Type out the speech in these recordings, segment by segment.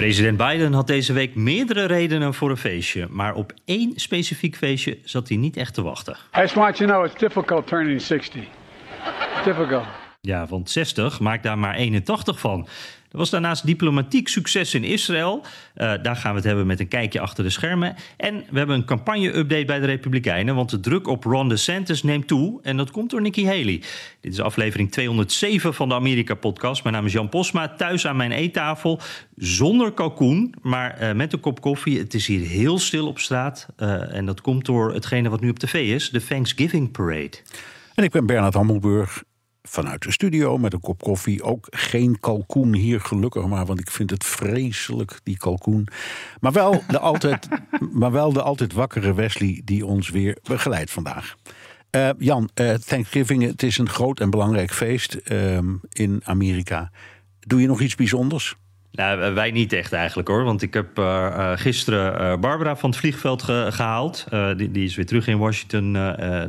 President Biden had deze week meerdere redenen voor een feestje, maar op één specifiek feestje zat hij niet echt te wachten. I just want you know it's difficult turning 60. Difficult. Ja, want 60 maakt daar maar 81 van. Er was daarnaast diplomatiek succes in Israël. Uh, daar gaan we het hebben met een kijkje achter de schermen. En we hebben een campagne-update bij de Republikeinen. Want de druk op Ron DeSantis neemt toe. En dat komt door Nikki Haley. Dit is aflevering 207 van de Amerika-podcast. Mijn naam is Jan Posma. Thuis aan mijn eettafel. Zonder kalkoen, maar uh, met een kop koffie. Het is hier heel stil op straat. Uh, en dat komt door hetgene wat nu op tv is: de Thanksgiving Parade. En ik ben Bernard Hammelburg vanuit de studio met een kop koffie. Ook geen kalkoen hier, gelukkig maar, want ik vind het vreselijk, die kalkoen. Maar wel de altijd, maar wel de altijd wakkere Wesley die ons weer begeleidt vandaag. Uh, Jan, uh, Thanksgiving, het is een groot en belangrijk feest uh, in Amerika. Doe je nog iets bijzonders? Nou, wij niet echt eigenlijk hoor. Want ik heb uh, gisteren uh, Barbara van het vliegveld ge gehaald. Die, die, is weer terug in Washington.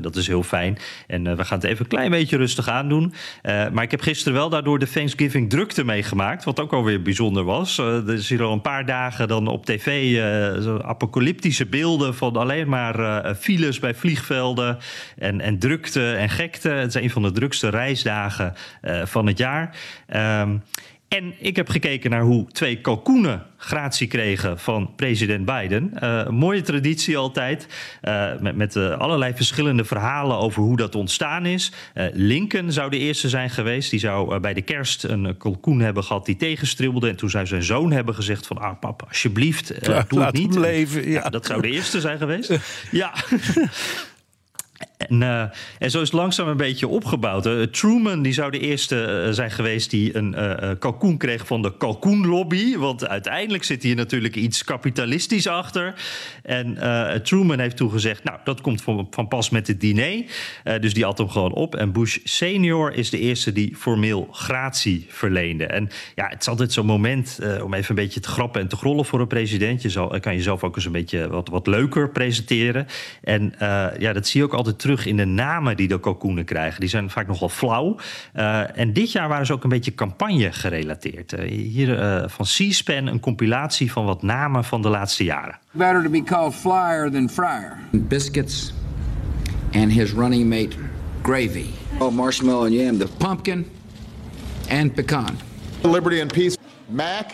dat is heel fijn. En we gaan het even een klein beetje rustig aan doen. maar ik heb gisteren wel daardoor de Thanksgiving drukte meegemaakt. Wat ook alweer bijzonder was. er is hier al een paar dagen dan op tv apocalyptische beelden van alleen maar files bij vliegvelden. En, en drukte en gekte. Het is een van de drukste reisdagen van het jaar. Um, en ik heb gekeken naar hoe twee kalkoenen gratie kregen van president Biden. Uh, mooie traditie altijd. Uh, met met uh, allerlei verschillende verhalen over hoe dat ontstaan is. Lincoln zou de eerste zijn geweest. Die zou bij de kerst een kalkoen hebben gehad die tegenstribbelde. En toen zou zijn zoon hebben gezegd van... ah papa, alsjeblieft, doe laat het niet. hem leven, ja. ja. dat zou de eerste zijn geweest. ja. En, uh, en zo is het langzaam een beetje opgebouwd. Uh, Truman die zou de eerste uh, zijn geweest die een kalkoen kreeg van de kalkoenlobby. Want uiteindelijk zit hier natuurlijk iets kapitalistisch achter. En Truman heeft toen gezegd, nou dat komt van, van pas met het diner. dus die at hem gewoon op. En Bush senior is de eerste die formeel gratie verleende. En ja, het is altijd zo'n moment om even een beetje te grappen en te grollen voor een president. Je zal, kan jezelf ook eens een beetje wat, wat leuker presenteren. En ja, dat zie je ook altijd terug in de namen die de kalkoenen krijgen. Die zijn vaak nogal flauw. Uh, en dit jaar waren ze ook een beetje campagne gerelateerd. Uh, hier uh, van C-SPAN een compilatie van wat namen van de laatste jaren. Better to be called flyer than fryer. Biscuits and his running mate gravy. Oh, marshmallow and yam, the pumpkin and pecan. Liberty and peace. Mac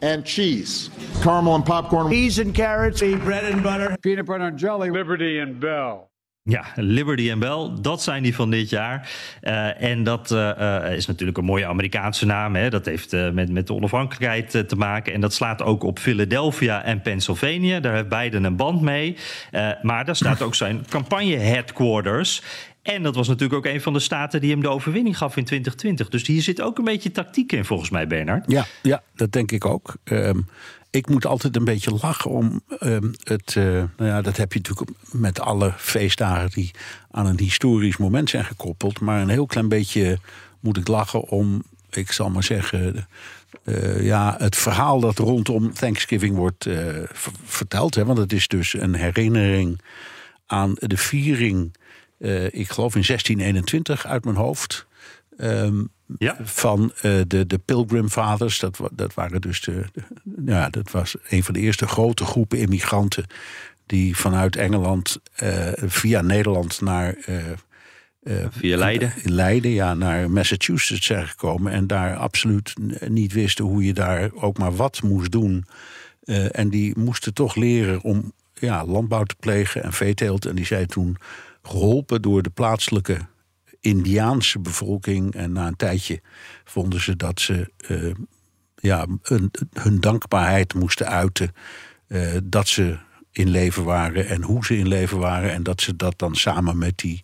and cheese. Caramel and popcorn. Peas and carrots. Bread and butter. Peanut butter and jelly. Liberty and Bell. Ja, Liberty en Bell, dat zijn die van dit jaar. Uh, en dat uh, is natuurlijk een mooie Amerikaanse naam. Hè? Dat heeft met, met de onafhankelijkheid te maken. En dat slaat ook op Philadelphia en Pennsylvania. Daar heeft Biden een band mee. maar daar staat ook zijn campagne-headquarters. En dat was natuurlijk ook een van de staten die hem de overwinning gaf in 2020. Dus hier zit ook een beetje tactiek in, volgens mij, Bernard. Ja, ja dat denk ik ook. Um, ik moet altijd een beetje lachen om um, het. Uh, nou ja, dat heb je natuurlijk met alle feestdagen die aan een historisch moment zijn gekoppeld. Maar een heel klein beetje moet ik lachen om, ik zal maar zeggen. Uh, ja, het verhaal dat rondom Thanksgiving wordt uh, verteld. Hè, want het is dus een herinnering aan de viering. ik geloof in 1621 uit mijn hoofd. Um, ja. van uh, de, de Pilgrim Fathers. Dat, dat waren dus de, de, ja, dat was een van de eerste grote groepen immigranten die vanuit Engeland uh, via Nederland naar uh, via Leiden. Leiden, ja, naar Massachusetts zijn gekomen en daar absoluut niet wisten hoe je daar ook maar wat moest doen. en die moesten toch leren om ja, landbouw te plegen en veeteelt. En die zijn toen geholpen door de plaatselijke Indiaanse bevolking. En na een tijdje vonden ze dat ze uh, ja, hun, dankbaarheid moesten uiten. Uh, dat ze in leven waren en hoe ze in leven waren. En dat ze dat dan samen met die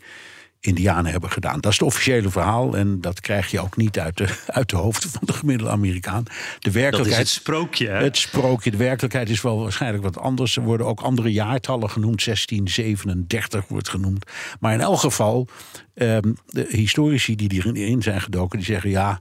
Indianen hebben gedaan. Dat is het officiële verhaal en dat krijg je ook niet uit de, uit de hoofden van de gemiddelde Amerikaan. De Dat werkelijkheid, is het sprookje. hè? het sprookje, de werkelijkheid is wel waarschijnlijk wat anders. Er worden ook andere jaartallen genoemd. 1637 wordt genoemd. Maar in elk geval, ehm, de historici die erin zijn gedoken, die zeggen ja.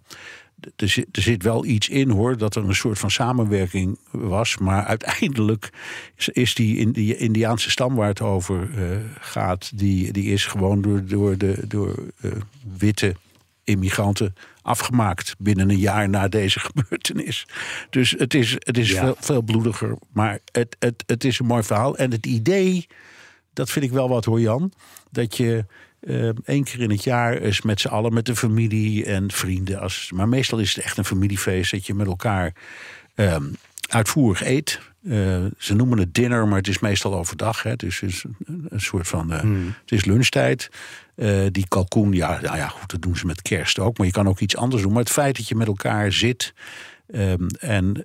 Er zit, er zit wel iets in hoor, dat er een soort van samenwerking was. Maar uiteindelijk is, is die, in, die Indiaanse stam waar het over eh, gaat, die, die is gewoon door, door, de, door eh, witte immigranten afgemaakt binnen een jaar na deze gebeurtenis. Dus het is, het is Ja. veel, veel bloediger, maar het, het, het is een mooi verhaal. En het idee, dat vind ik wel wat hoor Jan, dat je eh, één keer in het jaar eens met z'n allen, met de familie en vrienden. Als, maar meestal is het echt een familiefeest dat je met elkaar ehm, uitvoerig eet. Eh, ze noemen het dinner, maar het is meestal overdag. Hè. Dus het is een, soort van. eh, Het is lunchtijd. Eh, die kalkoen, ja, nou ja, goed, dat doen ze met kerst ook. Maar je kan ook iets anders doen. Maar het feit dat je met elkaar zit. ehm, en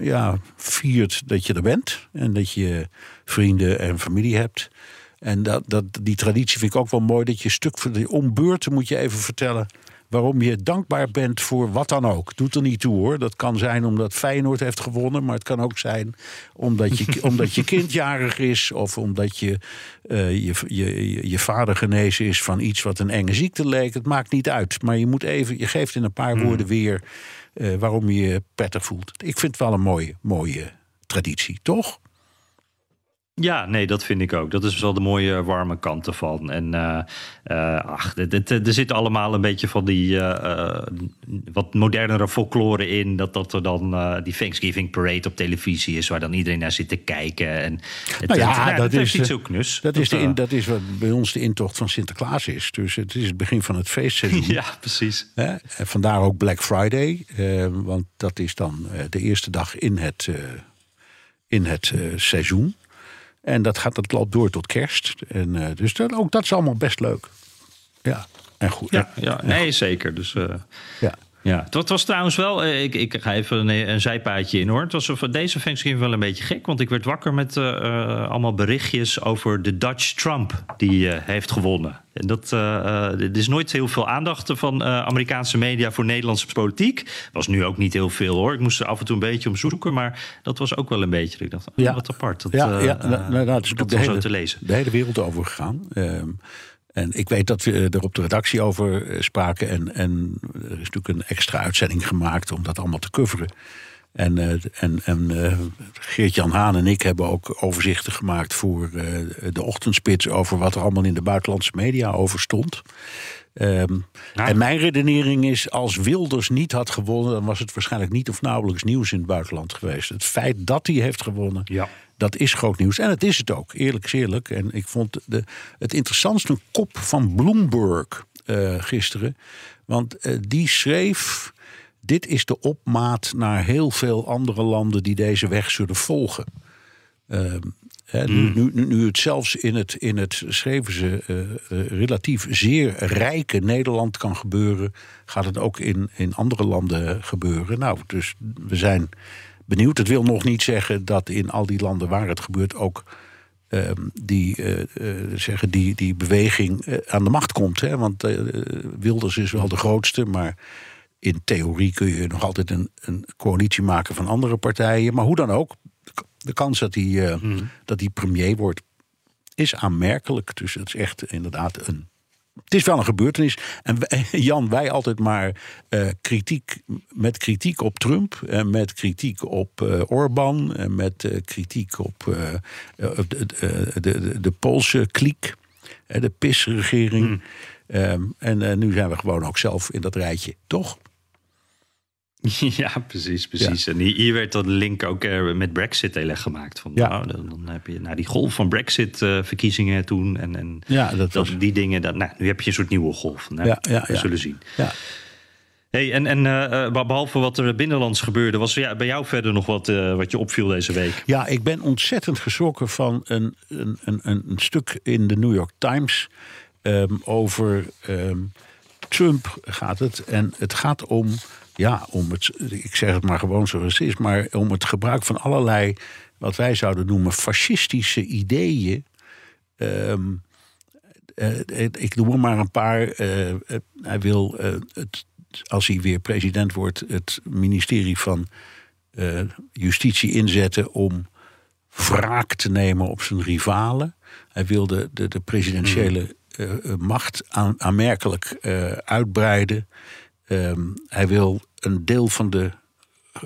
ja, viert dat je er bent. En dat je vrienden en familie hebt. En dat, dat, die traditie vind ik ook wel mooi. Dat je stuk voor de ombeurten moet je even vertellen. Waarom je dankbaar bent voor wat dan ook. Doet er niet toe hoor. Dat kan zijn omdat Feyenoord heeft gewonnen. Maar het kan ook zijn omdat je, omdat je kind jarig is. Of omdat je, eh, je, je, je, vader genezen is van iets wat een enge ziekte leek. Het maakt niet uit. Maar je, moet even, je geeft in een paar woorden weer eh, waarom je je prettig voelt. Ik vind het wel een mooie, mooie traditie, toch? Ja, nee, dat vind ik ook. Dat is wel de mooie warme kant ervan. En eh, eh, ach, er zit allemaal een beetje van die eh, eh, wat modernere folklore in. Dat, dat er dan eh, die Thanksgiving parade op televisie is, waar dan iedereen naar zit te kijken. En het, Nou ja, het- dat is, iets eh, zo knus. Dat is, de eh, dat is wat bij ons de intocht van Sinterklaas is. Dus het is het begin van het feestseizoen. ja, precies. Hè? En vandaar ook Black Friday. eh, want dat is dan eh, de eerste dag in het, eh, in het eh, seizoen. En dat, gaat, dat loopt door tot kerst. En, eh, dus dat, ook dat is allemaal best leuk. Ja, en goed. Ja, ja, nee, zeker. Dus eh, Ja. Ja, het was, trouwens wel, eh, ik, ik ga even een, een zijpaadje in hoor. Het was voor deze Thanksgiving wel een beetje gek, want ik werd wakker met eh, eh, allemaal berichtjes over de Dutch Trump die eh, heeft gewonnen. En dat, er is nooit heel veel aandacht van eh, Amerikaanse media voor Nederlandse politiek. Was nu ook niet heel veel hoor. Ik moest er af en toe een beetje om zoeken, maar dat was ook wel een beetje. Ik dacht, oh, Ja. wat apart. Dat, ja, eh, ja nou, nou, dat is dat de was zo hele, te lezen. de hele wereld over gegaan. En ik weet dat we er op de redactie over eh, spraken. En, en er is natuurlijk een extra uitzending gemaakt om dat allemaal te coveren. En, eh, en, en eh, Geert-Jan Haan en ik hebben ook overzichten gemaakt voor eh, de ochtendspits over wat er allemaal in de buitenlandse media over stond. Ehm, Ja. En mijn redenering is, als Wilders niet had gewonnen, dan was het waarschijnlijk niet of nauwelijks nieuws in het buitenland geweest. Het feit dat hij heeft gewonnen, Ja. Dat is groot nieuws. En het is het ook, eerlijk is eerlijk. En ik vond de, het interessantste een kop van Bloomberg eh, gisteren. Want eh, die schreef. Dit is de opmaat naar heel veel andere landen die deze weg zullen volgen. Ehm, hè, nu, nu, nu- het zelfs in het, in het schreven ze, eh, relatief zeer rijke Nederland kan gebeuren, gaat het ook in, in andere landen gebeuren. Nou, dus we zijn benieuwd. Het wil nog niet zeggen dat in al die landen waar het gebeurt ook ehm, die, eh, eh, zeggen, die, die beweging eh, aan de macht komt. Hè? Want Wilders is wel de grootste, maar in theorie kun je nog altijd een, een coalitie maken van andere partijen. Maar hoe dan ook, de kans dat hij, eh, dat hij premier wordt, is aanmerkelijk. Dus het is echt inderdaad een. Het is wel een gebeurtenis. En wij- Jan, wij altijd maar eh, kritiek, met kritiek op Trump. En met kritiek op eh Orbán. En met eh, kritiek op eh, eh, de, de, de, de Poolse kliek. eh, De PIS-regering. Ehm, en eh, nu zijn we gewoon ook zelf in dat rijtje, toch? Ja, precies, precies. En hier, werd dat link ook eh, met Brexit heel erg gemaakt. Van, Ja. nou, dan, dan heb je nou, die golf van Brexit-verkiezingen toen. En, en Ja, dat was- die dingen. Dat, nou, nu heb je een soort nieuwe golf. Nou, Ja, ja, we zullen zien. Ja. Hey, en en eh, eh, behalve wat er binnenlands gebeurde, was er bij jou verder nog wat, eh, wat je opviel deze week? Ja, ik ben ontzettend geschrokken van een, een, een, een een stuk in de New York Times ehm, over ehm, Trump gaat het. En het gaat om, ja, om het, ik zeg het maar gewoon zoals het is, maar om het gebruik van allerlei, wat wij zouden noemen, fascistische ideeën. ehm, eh, ik noem er maar een paar. Eh, eh, hij wil, eh, het, als hij weer president wordt, het ministerie van eh, Justitie inzetten om wraak te nemen op zijn rivalen. Hij wil de, de, de presidentiële eh, eh, macht aan, aanmerkelijk eh, uitbreiden. Ehm, hij wil een deel van de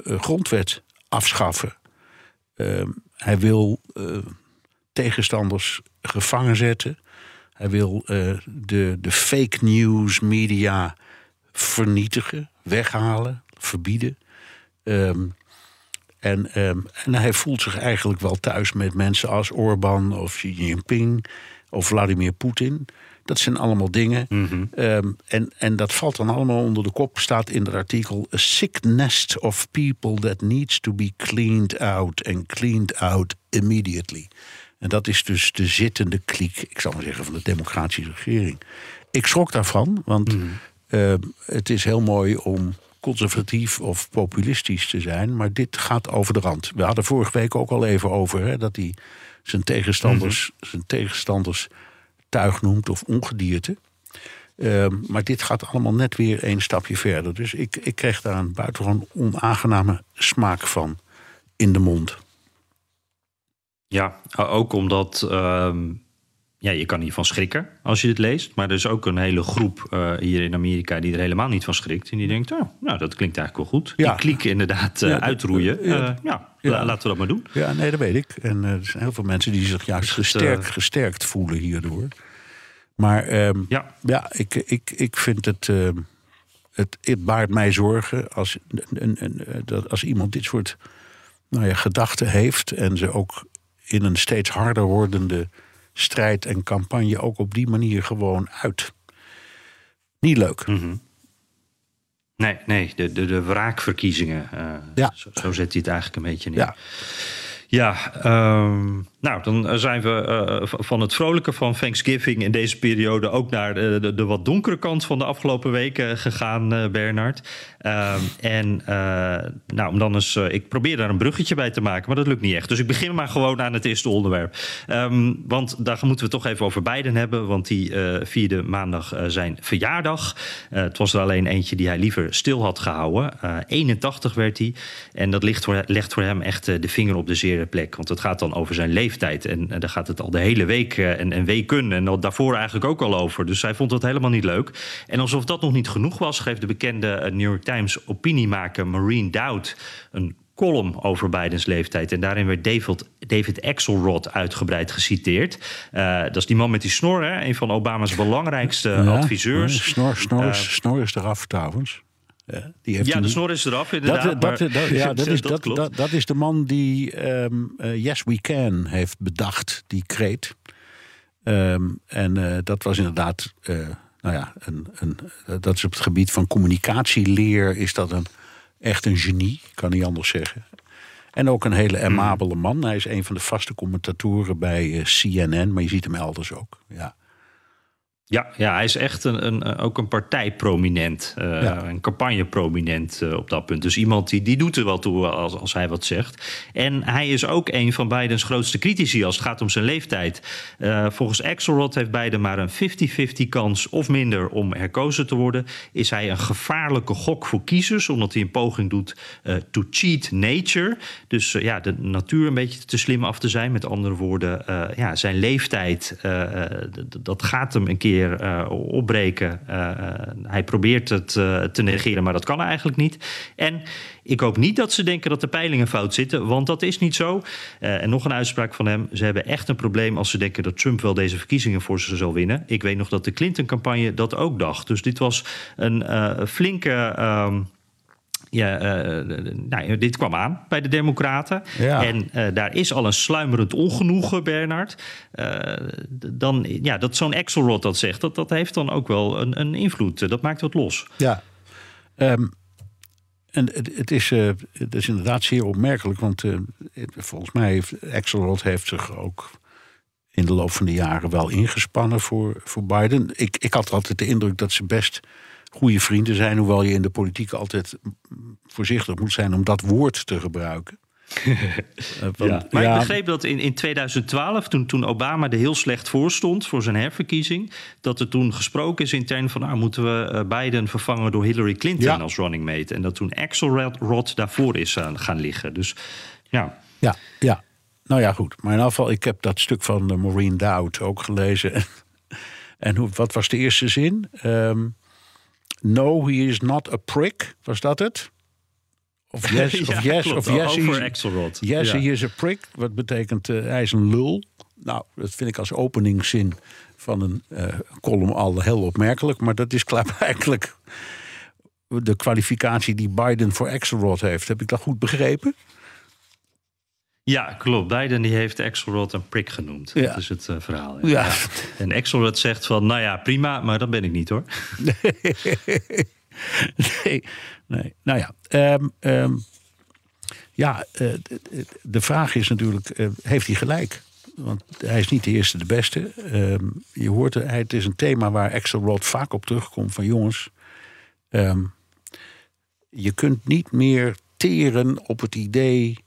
eh, grondwet afschaffen. Ehm, hij wil eh, tegenstanders gevangen zetten. Hij wil eh, de, de fake news media vernietigen, weghalen, verbieden. Ehm, en, en hij voelt zich eigenlijk wel thuis met mensen als Orbán of Xi Jinping of Vladimir Poetin. Dat zijn allemaal dingen. Ehm, en, en dat valt dan allemaal onder de kop, staat in het artikel... A sick nest of people that needs to be cleaned out and cleaned out immediately. En dat is dus de zittende kliek, ik zal maar zeggen, van de democratische regering. Ik schrok daarvan, want ehm, het is heel mooi om conservatief of populistisch te zijn, maar dit gaat over de rand. We hadden vorige week ook al even over hè, dat hij zijn tegenstanders, zijn tegenstanders tuig noemt of ongedierte. Ehm, maar dit gaat allemaal net weer een stapje verder. Dus ik, ik kreeg daar een buitengewoon onaangename smaak van in de mond. Ja, ook omdat ehm, ja, je kan hiervan schrikken als je dit leest. Maar er is ook een hele groep eh, hier in Amerika die er helemaal niet van schrikt. En die denkt, oh, nou, dat klinkt eigenlijk wel goed. Ja. Die kliek inderdaad eh, Ja, uitroeien. ja. Ja, ja, Ja. la- laten we dat maar doen. Ja, nee, dat weet ik. En eh, er zijn heel veel mensen die zich juist gesterkt, eh, gesterkt voelen hierdoor. Maar ehm, Ja. ja, ik, ik, ik vind het, ehm, het. Het baart mij zorgen als, een- dat als iemand dit soort nou ja, gedachten heeft. en ze ook in een steeds harder wordende strijd en campagne ook op die manier gewoon uit. Niet leuk. Nee, nee de, de, de wraakverkiezingen. eh, Ja. zo, zo zet hij het eigenlijk een beetje neer. Ja. Ja, ehm, nou, dan zijn we eh, v- van het vrolijke van Thanksgiving in deze periode ook naar de, de, wat donkere kant van de afgelopen weken gegaan, eh Bernard. Ehm, en eh, nou, om dan eens, eh, ik probeer daar een bruggetje bij te maken, maar dat lukt niet echt. Dus ik begin maar gewoon aan het eerste onderwerp. Ehm, want daar moeten we toch even over Biden hebben, want die eh, vierde maandag eh, zijn verjaardag. Eh, het was er alleen eentje die hij liever stil had gehouden. Eh, 81 werd hij. En dat ligt voor, legt voor hem echt eh, de vinger op de zere plek. Want het gaat dan over zijn leeftijd. En daar gaat het al de hele week eh, en, en weken. En al daarvoor eigenlijk ook al over. Dus hij vond het helemaal niet leuk. En alsof dat nog niet genoeg was, schreef de bekende eh, New York Times opiniemaker Maureen Dowd een column over Bidens leeftijd. En daarin werd David, David Axelrod uitgebreid geciteerd. Eh, dat is die man met die snor, hè? een van Obama's belangrijkste Ja, adviseurs. ja, Snor, snor, is, Eh, snor is eraf trouwens. Ja, die heeft ja, de snor is eraf, Dat, inderdaad. dat, maar- dat, ja, dat, is, dat, klopt. dat, dat is de man die ehm, eh, Yes We Can heeft bedacht, die kreet. Ehm, en eh, dat was inderdaad, eh, nou ja, een, een, dat is op het gebied van communicatieleer is dat een, echt een genie, kan niet anders zeggen. En ook een hele amabele man. Hij is een van de vaste commentatoren bij CNN, maar je ziet hem elders ook. Ja. Ja, ja, hij is echt een, een, ook een partijprominent, Ja. een campagneprominent eh, op dat punt. Dus iemand die, die doet er wel toe als, als hij wat zegt. En hij is ook een van Bidens grootste critici als het gaat om zijn leeftijd. Eh, volgens Axelrod heeft Biden maar een 50-50 kans of minder om herkozen te worden. Is hij een gevaarlijke gok voor kiezers, omdat hij een poging doet to cheat nature. Dus ja, de natuur een beetje te slim af te zijn. Met andere woorden, ja, zijn leeftijd, dat gaat hem een keer eh, opbreken. Eh, eh, hij probeert het te negeren, maar dat kan eigenlijk niet. En ik hoop niet dat ze denken dat de peilingen fout zitten, want dat is niet zo. En nog een uitspraak van hem. Ze hebben echt een probleem als ze denken dat Trump wel deze verkiezingen voor ze zal winnen. Ik weet nog dat de Clinton-campagne dat ook dacht. Dus dit was een flinke... ehm, ja, eh, nou, dit kwam aan bij de Democraten. Ja. En eh, daar is al een sluimerend ongenoegen, Bernard. Eh, dan, ja, dat zo'n Axelrod dat zegt, dat, dat heeft dan ook wel een, een invloed. Dat maakt wat los. Ja. Ehm, en het, het, is, het is inderdaad zeer opmerkelijk, want volgens mij heeft Axelrod heeft zich ook in de loop van de jaren wel ingespannen voor, voor Biden. Ik, ik had altijd de indruk dat ze best goede vrienden zijn, hoewel je in de politiek altijd voorzichtig moet zijn om dat woord te gebruiken. Eh, want- Ja, maar ja, ik begreep dat in, in 2012, toen, toen Obama er heel slecht voor stond voor zijn herverkiezing, dat er toen gesproken is intern van nou moeten we eh, Biden vervangen door Hillary Clinton Ja. als running mate. En dat toen Axelrod daarvoor is aan gaan liggen. Dus ja. Ja, ja. Nou ja, goed. Maar in afval, ik heb dat stuk van de Maureen Dowd ook gelezen. en hoe, wat was de eerste zin? Ehm, no, he is not a prick. Was dat het? Of yes, Ja, of yes, klopt. of yes, Over Axelrod. Yes, Ja. he is a prick. Wat betekent eh, hij is een lul. Nou, dat vind ik als openingszin van een eh, column al heel opmerkelijk. Maar dat is klaarblijkelijk de kwalificatie die Biden voor Axelrod heeft. Heb ik dat goed begrepen? Ja, klopt. Biden die heeft Axelrod een prik genoemd. Ja. Dat is het eh, verhaal. Ja. En Axelrod zegt van, nou ja, prima, maar dat ben ik niet hoor. nee, nee. Nou ja, ehm, ehm, ja eh, de- vraag is natuurlijk, eh, heeft hij gelijk? Want hij is niet de eerste, de beste. Ehm, je hoort, het is een thema waar Axelrod vaak op terugkomt van jongens... je kunt niet meer teren op het idee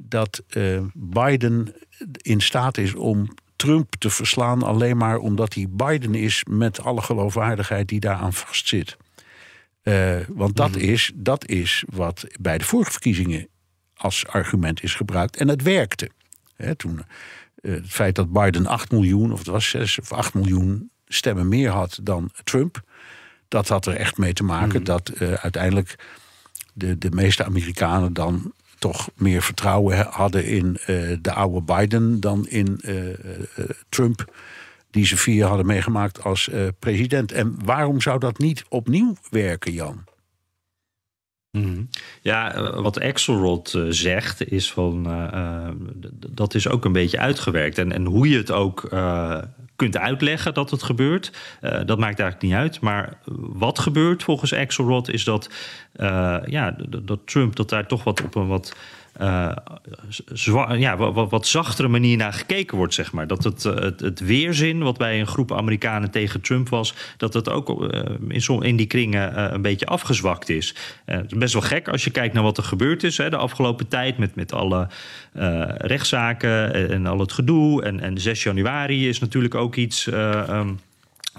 dat eh, Biden in staat is om Trump te verslaan... alleen maar omdat hij Biden is met alle geloofwaardigheid die daaraan vastzit. Eh, want dat, is, dat is wat bij de vorige verkiezingen als argument is gebruikt. En het werkte. Toen, eh, het feit dat Biden 8 miljoen, of het was 6 of 8 miljoen stemmen meer had dan Trump. Dat had er echt mee te maken dat eh, uiteindelijk de, de meeste Amerikanen dan toch meer vertrouwen hadden in eh, de oude Biden dan in eh, eh, Trump, die ze vier hadden meegemaakt als president. En waarom zou dat niet opnieuw werken, Jan? Mhm. Ja, wat Axelrod zegt is van dat is ook een beetje uitgewerkt. En, en hoe je het ook kunt uitleggen dat het gebeurt, eh, dat maakt eigenlijk niet uit. Maar wat gebeurt volgens Axelrod is dat, eh, ja, dat Trump dat daar toch wat op een wat eh, ja, wat, wat, zachtere manier naar gekeken wordt, zeg maar. Dat het, eh, het, het weerzin wat bij een groep Amerikanen tegen Trump was, dat het ook eh, in, som- in die kringen een beetje afgezwakt is. Het is best wel gek als je kijkt naar wat er gebeurd is hè, de afgelopen tijd met, met alle rechtszaken en, al het gedoe. En, en 6 januari is natuurlijk ook iets. eh, ehm,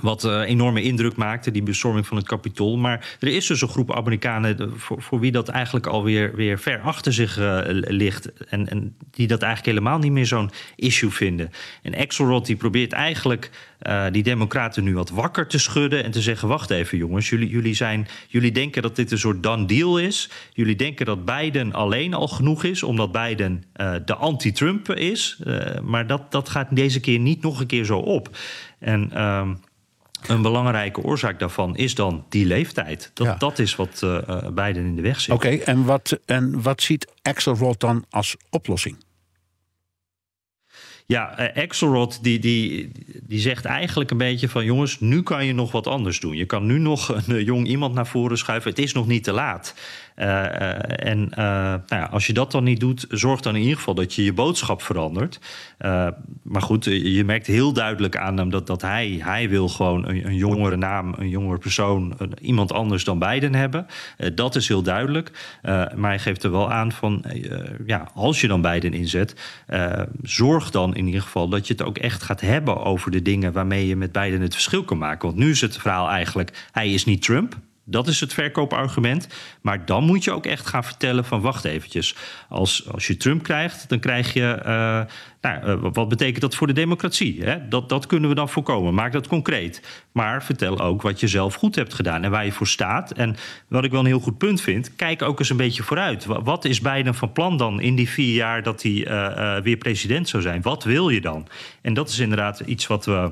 wat eh, enorme indruk maakte, die bestorming van het kapitool. Maar er is dus een groep Amerikanen voor, wie dat eigenlijk alweer weer ver achter zich eh, ligt. En, en die dat eigenlijk helemaal niet meer zo'n issue vinden. En Axelrod die probeert eigenlijk eh, die democraten nu wat wakker te schudden. En te zeggen, wacht even jongens, jullie, jullie, zijn, jullie denken dat dit een soort done deal is. Jullie denken dat Biden alleen al genoeg is, omdat Biden de anti-Trump is. Maar dat, dat gaat deze keer niet nog een keer zo op. En... een belangrijke oorzaak daarvan is dan die leeftijd. Dat, Ja. dat is wat eh eh, Biden in de weg zit. Oké, en, wat, en wat ziet Axelrod dan als oplossing? Ja, eh, Axelrod die, die, die zegt eigenlijk een beetje van... jongens, nu kan je nog wat anders doen. Je kan nu nog een jong iemand naar voren schuiven. Het is nog niet te laat. Eh, eh, en eh, nou ja, als je dat dan niet doet, zorg dan in ieder geval dat je je boodschap verandert. Maar goed, je merkt heel duidelijk aan hem dat, dat hij, hij wil gewoon een, een jongere naam, een jongere persoon, iemand anders dan Biden hebben. Dat is heel duidelijk. Maar hij geeft er wel aan van, ja, als je dan Biden inzet, zorg dan in ieder geval dat je het ook echt gaat hebben over de dingen waarmee je met Biden het verschil kan maken. Want nu is het verhaal eigenlijk, hij is niet Trump. Dat is het verkoopargument. Maar dan moet je ook echt gaan vertellen van wacht eventjes. Als, als je Trump krijgt, dan krijg je... eh, nou, eh, wat betekent dat voor de democratie? Hè? Dat, dat kunnen we dan voorkomen. Maak dat concreet. Maar vertel ook wat je zelf goed hebt gedaan en waar je voor staat. En wat ik wel een heel goed punt vind, kijk ook eens een beetje vooruit. Wa- Wat is Biden van plan dan in die vier jaar dat hij eh, weer president zou zijn? Wat wil je dan? En dat is inderdaad iets wat we...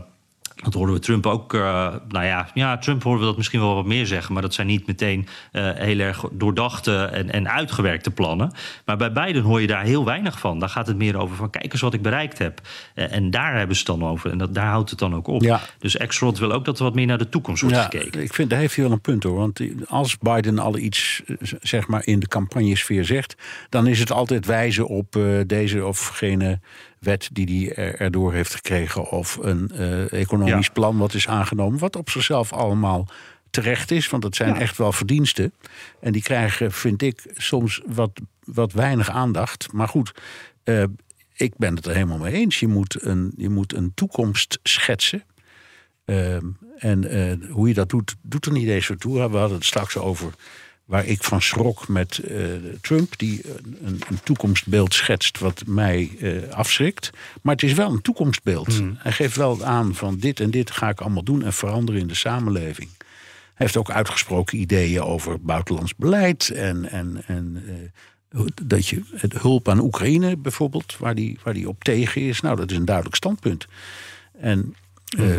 Dat horen we Trump ook. eh, nou ja, ja, Trump horen we dat misschien wel wat meer zeggen. Maar dat zijn niet meteen eh, heel erg doordachte en, en uitgewerkte plannen. Maar bij Biden hoor je daar heel weinig van. Daar gaat het meer over van kijk eens wat ik bereikt heb. Eh, en daar hebben ze het dan over. En dat, daar houdt het dan ook op. Ja. Dus Axelrod wil ook dat er wat meer naar de toekomst wordt gekeken. ik vind, daar heeft hij wel een punt hoor. Want als Biden al iets zeg maar, in de campagnesfeer zegt... dan is het altijd wijzen op deze of gene wet die hij er- erdoor heeft gekregen... of een eh, economisch Ja. plan wat is aangenomen... wat op zichzelf allemaal terecht is, want dat zijn Ja. echt wel verdiensten. En die krijgen, vind ik, soms wat, wat weinig aandacht. Maar goed, eh, ik ben het er helemaal mee eens. Je moet een, je moet een toekomst schetsen. Ehm, en eh, hoe je dat doet, doet er niet eens zo toe. We hadden het straks over waar ik van schrok met eh, Trump, die een, toekomstbeeld schetst wat mij eh, afschrikt. Maar het is wel een toekomstbeeld. Hij geeft wel aan van dit en dit ga ik allemaal doen en veranderen in de samenleving. Hij heeft ook uitgesproken ideeën over buitenlands beleid en, en, en eh, dat je het hulp aan Oekraïne bijvoorbeeld, waar die, waar die op tegen is. Nou, dat is een duidelijk standpunt. En eh,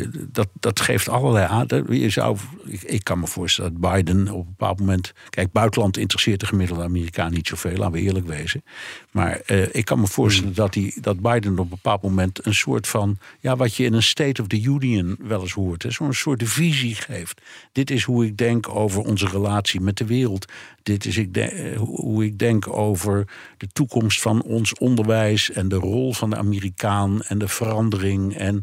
eh, dat, dat geeft allerlei aan. dat- Je zou, ik, ik kan me voorstellen dat Biden op een bepaald moment. Kijk, buitenland interesseert de gemiddelde Amerikaan niet zoveel, laten we eerlijk wezen. Maar eh, ik kan me voorstellen dat, die, dat Biden op een bepaald moment een soort van. Ja, wat je in een State of the Union wel eens hoort. Zo'n soort visie geeft. Dit is hoe ik denk over onze relatie met de wereld. Dit is ik de- hoe ik denk over de toekomst van ons onderwijs en de rol van de Amerikaan en de verandering en,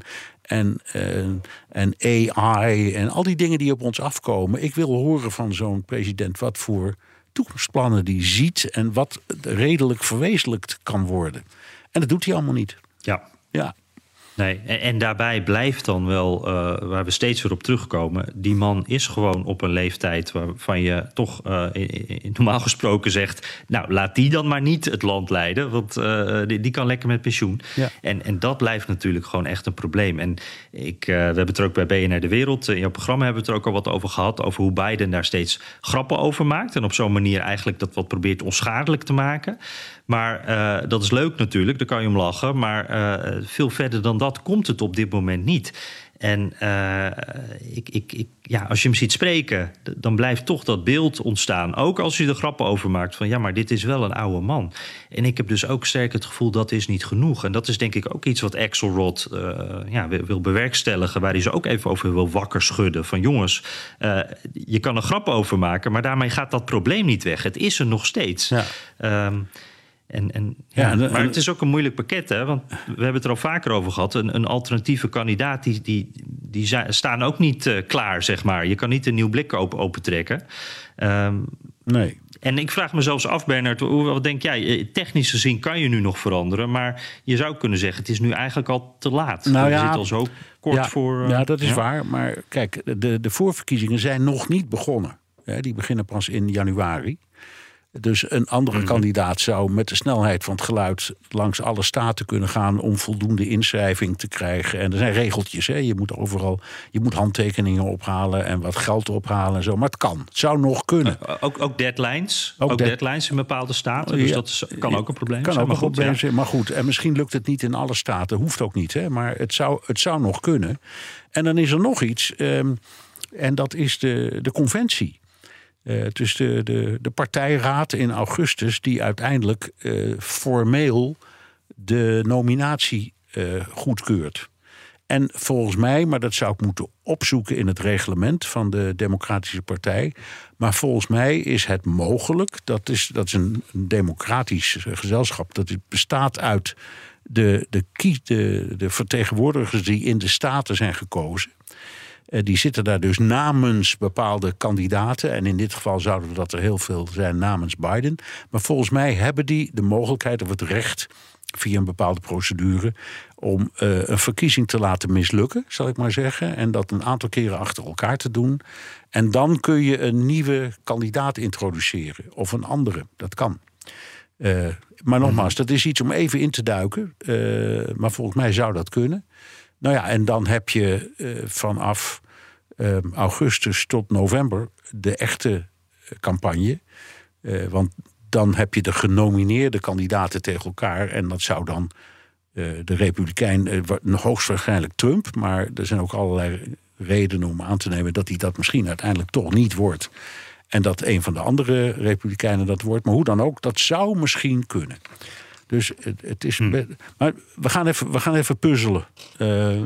en, eh, en AI en al die dingen die op ons afkomen. Ik wil horen van zo'n president wat voor toekomstplannen die ziet en wat redelijk verwezenlijkt kan worden. En dat doet hij allemaal niet. Ja. Ja, Nee, en, en daarbij blijft dan wel, eh, waar we steeds weer op terugkomen... die man is gewoon op een leeftijd waarvan je toch in- in- normaal gesproken zegt... nou, laat die dan maar niet het land leiden, want eh, die, die kan lekker met pensioen. Ja. En, en dat blijft natuurlijk gewoon echt een probleem. En ik, we hebben het er ook bij BNR De Wereld, in jouw programma hebben we het er ook al wat over gehad... over hoe Biden daar steeds grappen over maakt... en op zo'n manier eigenlijk dat wat probeert onschadelijk te maken... Maar eh, dat is leuk natuurlijk, daar kan je om lachen. Maar eh, veel verder dan dat komt het op dit moment niet. En eh, ik, ik, ik, ja, als je hem ziet spreken, dan blijft toch dat beeld ontstaan. Ook als je er grappen over maakt van ja, maar dit is wel een oude man. En ik heb dus ook sterk het gevoel dat is niet genoeg. En dat is denk ik ook iets wat Axelrod eh ja, wil, bewerkstelligen. Waar hij ze ook even over wil wakker schudden. Van jongens, je kan er grappen over maken, maar daarmee gaat dat probleem niet weg. Het is er nog steeds. Ja. Ehm, en, en, ja, maar het is ook een moeilijk pakket, hè? Want we hebben het er al vaker over gehad. Een, een alternatieve kandidaat, die, die, staan ook niet eh, klaar, zeg maar. Je kan niet een nieuw blik open, opentrekken. Ehm, nee. en ik vraag me zelfs af, Bernard, hoe- wat denk jij? Eh, Technisch gezien kan je nu nog veranderen, maar je zou kunnen zeggen: het is nu eigenlijk al te laat. Nou we ja, zitten al zo kort ja, voor. eh, ja, dat is ja? waar. Maar kijk, de, de voorverkiezingen zijn nog niet begonnen. Hè, die beginnen pas in januari. Dus een andere Mhm. kandidaat zou met de snelheid van het geluid langs alle staten kunnen gaan om voldoende inschrijving te krijgen. En er zijn regeltjes. Hè. Je moet overal je moet handtekeningen ophalen en wat geld ophalen en zo. Maar het kan. Het zou nog kunnen. Eh, Ook, ook deadlines. Ook Ook, dead- deadlines in bepaalde staten. Dus Ja. dat is- kan ook een probleem Kan zijn. ook maar een goed, probleem ja. zijn. Maar goed, en misschien lukt het niet in alle staten. Hoeft ook niet, hè? maar het zou, het zou nog kunnen. En dan is er nog iets. ehm, en dat is de, de conventie. Is de, de, partijraad in augustus die uiteindelijk eh, formeel de nominatie eh, goedkeurt. En volgens mij, maar dat zou ik moeten opzoeken in het reglement van de Democratische Partij. Maar volgens mij is het mogelijk, dat is, dat is een, democratisch gezelschap, dat het bestaat uit de, de, de, de vertegenwoordigers die in de staten zijn gekozen. Eh, die zitten daar dus namens bepaalde kandidaten. En in dit geval zouden dat er heel veel zijn namens Biden. Maar volgens mij hebben die de mogelijkheid of het recht via een bepaalde procedure om eh, een verkiezing te laten mislukken, zal ik maar zeggen. En dat een aantal keren achter elkaar te doen. En dan kun je een nieuwe kandidaat introduceren. Of een andere. Dat kan. Eh, maar nogmaals, dat is iets om even in te duiken. Maar volgens mij zou dat kunnen. Nou ja, en dan heb je eh, vanaf eh, augustus tot november de echte eh, campagne. Eh, want dan heb je de genomineerde kandidaten tegen elkaar. En dat zou dan de Republikein, wa- hoogstwaarschijnlijk Trump. Maar er zijn ook allerlei redenen om aan te nemen dat hij dat misschien uiteindelijk toch niet wordt. En dat een van de andere Republikeinen dat wordt. Maar hoe dan ook, dat zou misschien kunnen. Dus het, het is. be- Maar we gaan even, we gaan even puzzelen. Eh, eh,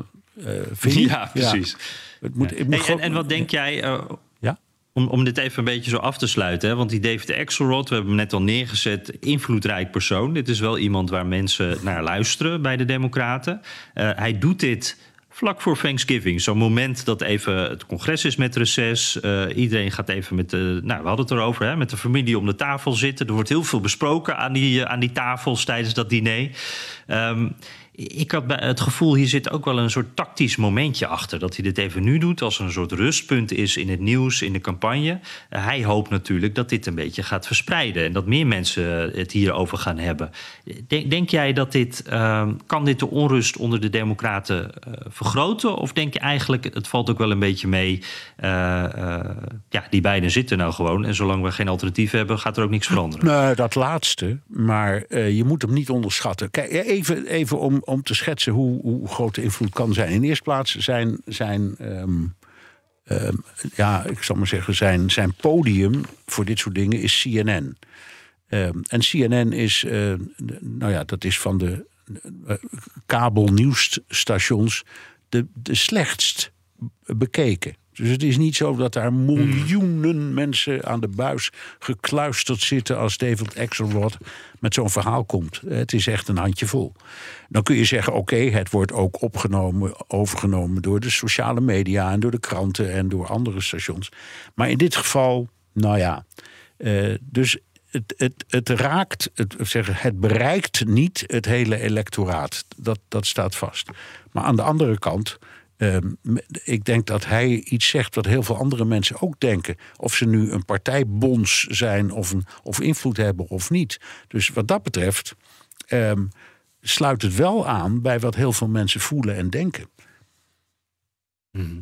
vind je? Ja, precies. Het moet, het moet Hey, en, gewoon- en wat denk jij, eh, Ja? om, om dit even een beetje zo af te sluiten... Hè? want die David Axelrod, we hebben hem net al neergezet... invloedrijk persoon. Dit is wel iemand waar mensen naar luisteren bij de Democraten. Eh, hij doet dit vlak voor Thanksgiving. Zo'n moment dat even het congres is met reces. Uh, iedereen gaat even met de. Nou, we hadden het erover, hè, met de familie om de tafel zitten. Er wordt heel veel besproken aan die, aan die tafels tijdens dat diner. Um, ik had het gevoel, hier zit ook wel een soort tactisch momentje achter. Dat hij dit even nu doet als een soort rustpunt is in het nieuws, in de campagne. hij hoopt natuurlijk dat dit een beetje gaat verspreiden. En dat meer mensen het hierover gaan hebben. Denk, denk jij dat dit, uh, kan dit de onrust onder de democraten uh, vergroten? Of denk je eigenlijk, het valt ook wel een beetje mee. Ja, die beiden zitten nou gewoon. En zolang we geen alternatief hebben, gaat er ook niks veranderen. Nou, dat laatste. Maar je moet hem niet onderschatten. Kijk, even, even om om te schetsen hoe, hoe groot de invloed kan zijn. In de eerste plaats zijn, zijn um, um, ja, ik zal maar zeggen, zijn, zijn podium voor dit soort dingen is CNN. Um, en CNN is, uh, nou ja, dat is van de uh, kabelnieuwsstations de, de slechtst bekeken. Dus het is niet zo dat daar miljoenen mensen aan de buis gekluisterd zitten als David Axelrod met zo'n verhaal komt. Het is echt een handjevol. Dan kun je zeggen: oké, het wordt ook opgenomen, overgenomen door de sociale media en door de kranten en door andere stations. Maar in dit geval, nou ja, uh, dus het, het, het raakt, het, zeggen, het bereikt niet het hele electoraat. Dat, dat staat vast. Maar aan de andere kant Ehm, ik denk dat hij iets zegt wat heel veel andere mensen ook denken. Of ze nu een partijbons zijn of, een, of invloed hebben of niet. Dus wat dat betreft um, sluit het wel aan bij wat heel veel mensen voelen en denken. Mhm.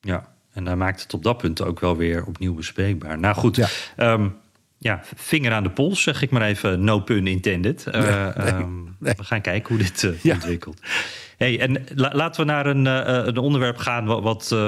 Ja, en daar maakt het op dat punt ook wel weer opnieuw bespreekbaar. Nou goed, ja. Ehm, ja, vinger aan de pols, zeg ik maar even, no pun intended. Uh, We gaan kijken hoe dit uh, ontwikkelt. En laten we naar een, uh, een onderwerp gaan wat, wat uh,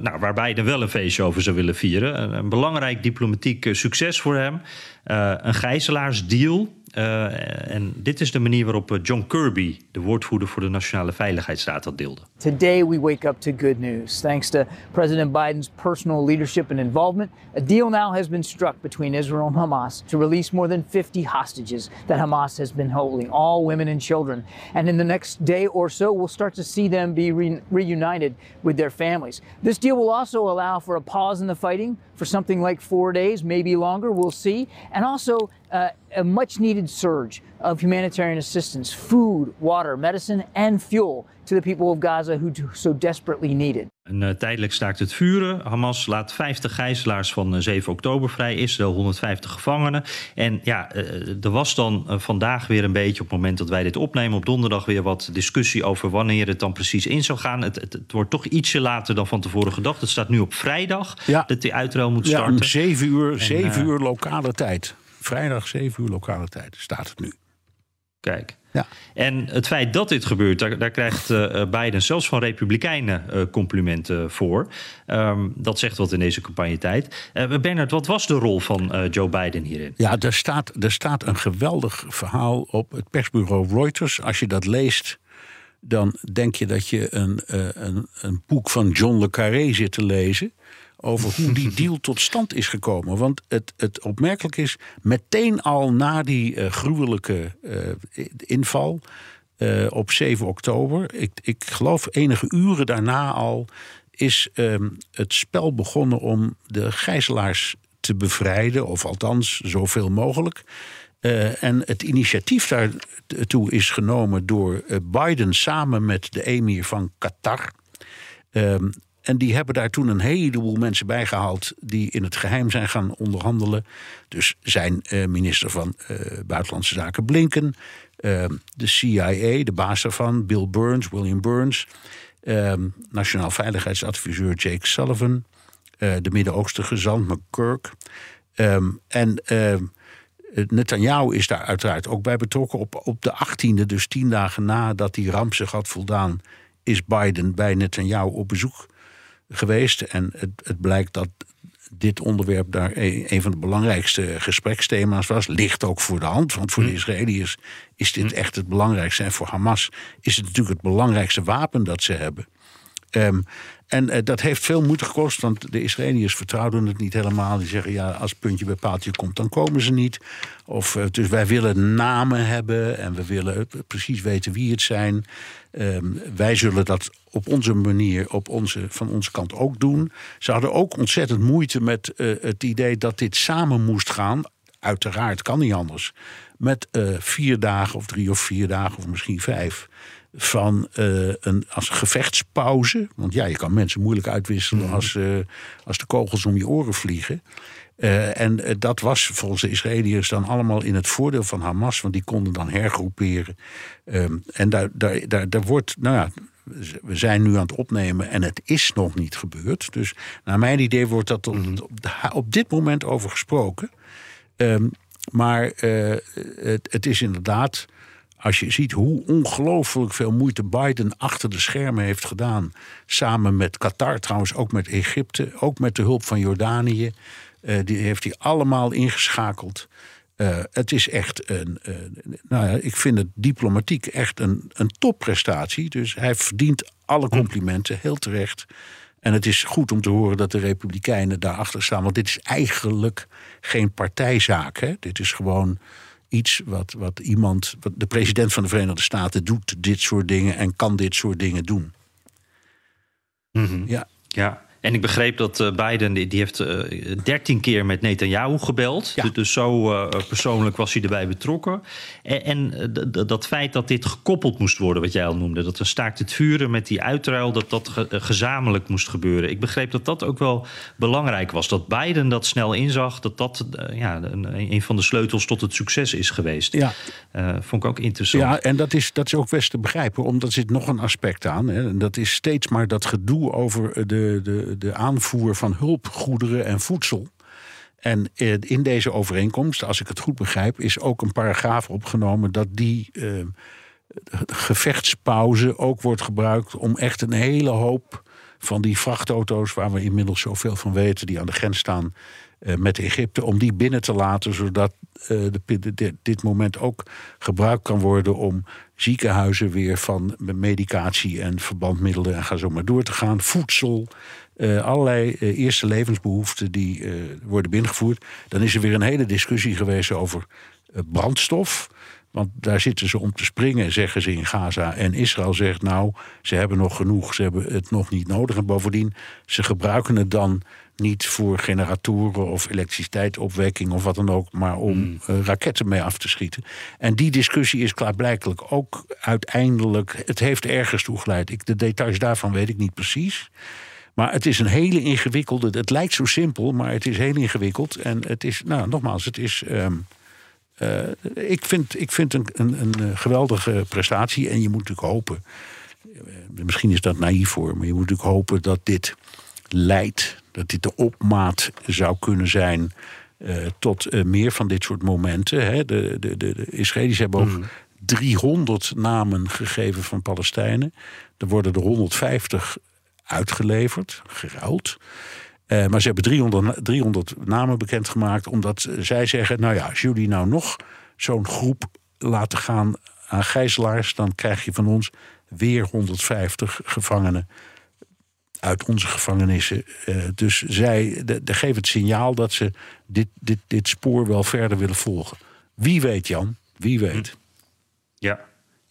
nou, waar Biden wel een feestje over zou willen vieren. Een, een belangrijk diplomatiek succes voor hem. Een gijzelaarsdeal uh, en dit is de manier waarop eh, John Kirby, de woordvoerder voor de Nationale Veiligheidsraad, dat deelde. Today we wake up to good news. Thanks to President Biden's personal leadership and involvement, a deal now has been struck between Israel and Hamas to release more than 50 hostages that Hamas has been holding, all women and children. And in the next day or so, we'll start to see them be re reunited with their families. This deal will also allow for a pause in the fighting for something like four days, maybe longer, we'll see. And also uh, a much needed surge of humanitarian assistance, food, water, medicine, and fuel to the people of Gaza who so desperately need it. Een uh, tijdelijk staakt het vuren. Hamas laat 50 gijzelaars van uh, 7 oktober vrij. Israël 150 gevangenen. En ja, uh, er was dan vandaag weer een beetje, op het moment dat wij dit opnemen, op donderdag weer wat discussie over wanneer het dan precies in zou gaan. Het, het, het wordt toch ietsje later dan van tevoren gedacht. Het staat nu op vrijdag ja. dat die uitruil moet starten. Ja, om 7 uur, 7 uur lokale tijd. Vrijdag 7 uur lokale tijd staat het nu. Kijk. Ja. En het feit dat dit gebeurt, daar, daar krijgt uh, Biden zelfs van Republikeinen uh, complimenten voor. Um, dat zegt wat in deze campagnetijd. Uh, Bernard, wat was de rol van Joe Biden hierin? Ja, er staat, er staat een geweldig verhaal op het persbureau Reuters. Als je dat leest, dan denk je dat je een, een, een boek van John le Carré zit te lezen over hoe die deal tot stand is gekomen. Want het, het opmerkelijk is, meteen al na die uh, gruwelijke uh, inval uh, op 7 oktober, ik, ik geloof enige uren daarna al, is um, het spel begonnen om de gijzelaars te bevrijden, of althans zoveel mogelijk. Uh, en het initiatief daartoe is genomen door Biden samen met de emir van Qatar. Um, en die hebben daar toen een heleboel mensen bij gehaald die in het geheim zijn gaan onderhandelen. Dus zijn uh, minister van uh, Buitenlandse Zaken Blinken, uh, de CIA, de baas daarvan, Bill Burns, William Burns, Nationaal Veiligheidsadviseur Jake Sullivan, de Midden-Oosten gezant McCurk. En Netanyahu is daar uiteraard ook bij betrokken. Op, op de 18e, dus tien dagen nadat die ramp zich had voldaan, is Biden bij Netanyahu op bezoek geweest. En het, het blijkt dat dit onderwerp daar een van de belangrijkste gespreksthema's was. Ligt ook voor de hand, want voor de hm. Israëliërs is dit hm. echt het belangrijkste. En voor Hamas is het natuurlijk het belangrijkste wapen dat ze hebben. Ehm, en eh, dat heeft veel moeite gekost, want de Israëliërs vertrouwden het niet helemaal. Die zeggen, ja, als puntje bij paaltje komt, dan komen ze niet. Of, eh, dus wij willen namen hebben en we willen precies weten wie het zijn. Ehm, wij zullen dat op onze manier, op onze, van onze kant ook doen. Ze hadden ook ontzettend moeite met eh, het idee dat dit samen moest gaan. Uiteraard kan niet anders. Met vier dagen of drie of vier dagen of misschien vijf van uh, een als gevechtspauze. Want ja, je kan mensen moeilijk uitwisselen mhm. als, uh, als de kogels om je oren vliegen. Uh, en dat was volgens de Israëliërs dan allemaal in het voordeel van Hamas, want die konden dan hergroeperen. Um, en daar, daar, daar, daar wordt, nou ja, we zijn nu aan het opnemen en het is nog niet gebeurd. Dus naar mijn idee wordt dat op, mhm. op, dit moment over gesproken. Um, maar het, het is inderdaad als je ziet hoe ongelooflijk veel moeite Biden achter de schermen heeft gedaan. Samen met Qatar, trouwens ook met Egypte, ook met de hulp van Jordanië. Uh, die heeft hij allemaal ingeschakeld. Uh, het is echt een. Uh, nou ja, ik vind het diplomatiek echt een, een topprestatie. Dus hij verdient alle complimenten, heel terecht. En het is goed om te horen dat de Republikeinen daarachter staan. Want dit is eigenlijk geen partijzaak. Hè? Dit is gewoon iets wat, wat iemand, wat de president van de Verenigde Staten doet dit soort dingen en kan dit soort dingen doen. Mm Ja. Ja, en ik begreep dat uh, Biden, die, heeft uh, dertien keer met Netanyahu gebeld. Ja. Dus, dus zo uh, persoonlijk was hij erbij betrokken. En, en dat feit dat dit gekoppeld moest worden, wat jij al noemde. Dat een staakt het vuren met die uitruil, dat dat ge gezamenlijk moest gebeuren. Ik begreep dat dat ook wel belangrijk was. Dat Biden dat snel inzag, dat dat ja, een, een, van de sleutels tot het succes is geweest. Ja. vond ik ook interessant. Ja, en dat is, dat is ook best te begrijpen, omdat er zit nog een aspect aan. Hè. En dat is steeds maar dat gedoe over de, de de, aanvoer van hulpgoederen en voedsel. En eh, in deze overeenkomst, als ik het goed begrijp, is ook een paragraaf opgenomen dat die uh, gevechtspauze ook wordt gebruikt om echt een hele hoop van die vrachtauto's, waar we inmiddels zoveel van weten, die aan de grens staan uh, met Egypte, om die binnen te laten, zodat de, dit moment ook gebruikt kan worden om ziekenhuizen weer van medicatie en verbandmiddelen en ga zo maar door te gaan, voedsel, uh, allerlei uh, eerste levensbehoeften die uh, worden binnengevoerd. Dan is er weer een hele discussie geweest over brandstof. Want daar zitten ze om te springen, zeggen ze in Gaza. En Israël zegt nou, ze hebben nog genoeg, ze hebben het nog niet nodig. En bovendien, ze gebruiken het dan niet voor generatoren of elektriciteitsopwekking of wat dan ook, maar om hmm. raketten mee af te schieten. En die discussie is klaarblijkelijk ook uiteindelijk, het heeft ergens toegeleid. Ik, de details daarvan weet ik niet precies. Maar het is een hele ingewikkelde. Het lijkt zo simpel, maar het is heel ingewikkeld. En het is, nou, nogmaals, het is. Um, uh, ik vind, ik vind een, een, een, eh, geweldige prestatie. En je moet natuurlijk hopen. Uh, misschien is dat naïef voor, maar je moet natuurlijk hopen dat dit leidt. Dat dit de opmaat zou kunnen zijn. Uh, tot meer van dit soort momenten. Hè. De, de, de, de Israëli's hebben ook. Mm. 300 namen gegeven van Palestijnen. Er worden er 150 uitgeleverd, geruild. Uh, maar ze hebben 300, 300 namen bekendgemaakt, omdat zij zeggen: Nou ja, als jullie nou nog zo'n groep laten gaan aan gijzelaars, dan krijg je van ons weer 150 gevangenen uit onze gevangenissen. Uh, dus zij de, geven het signaal dat ze dit, dit, dit spoor wel verder willen volgen. Wie weet, Jan? Wie weet. Ja.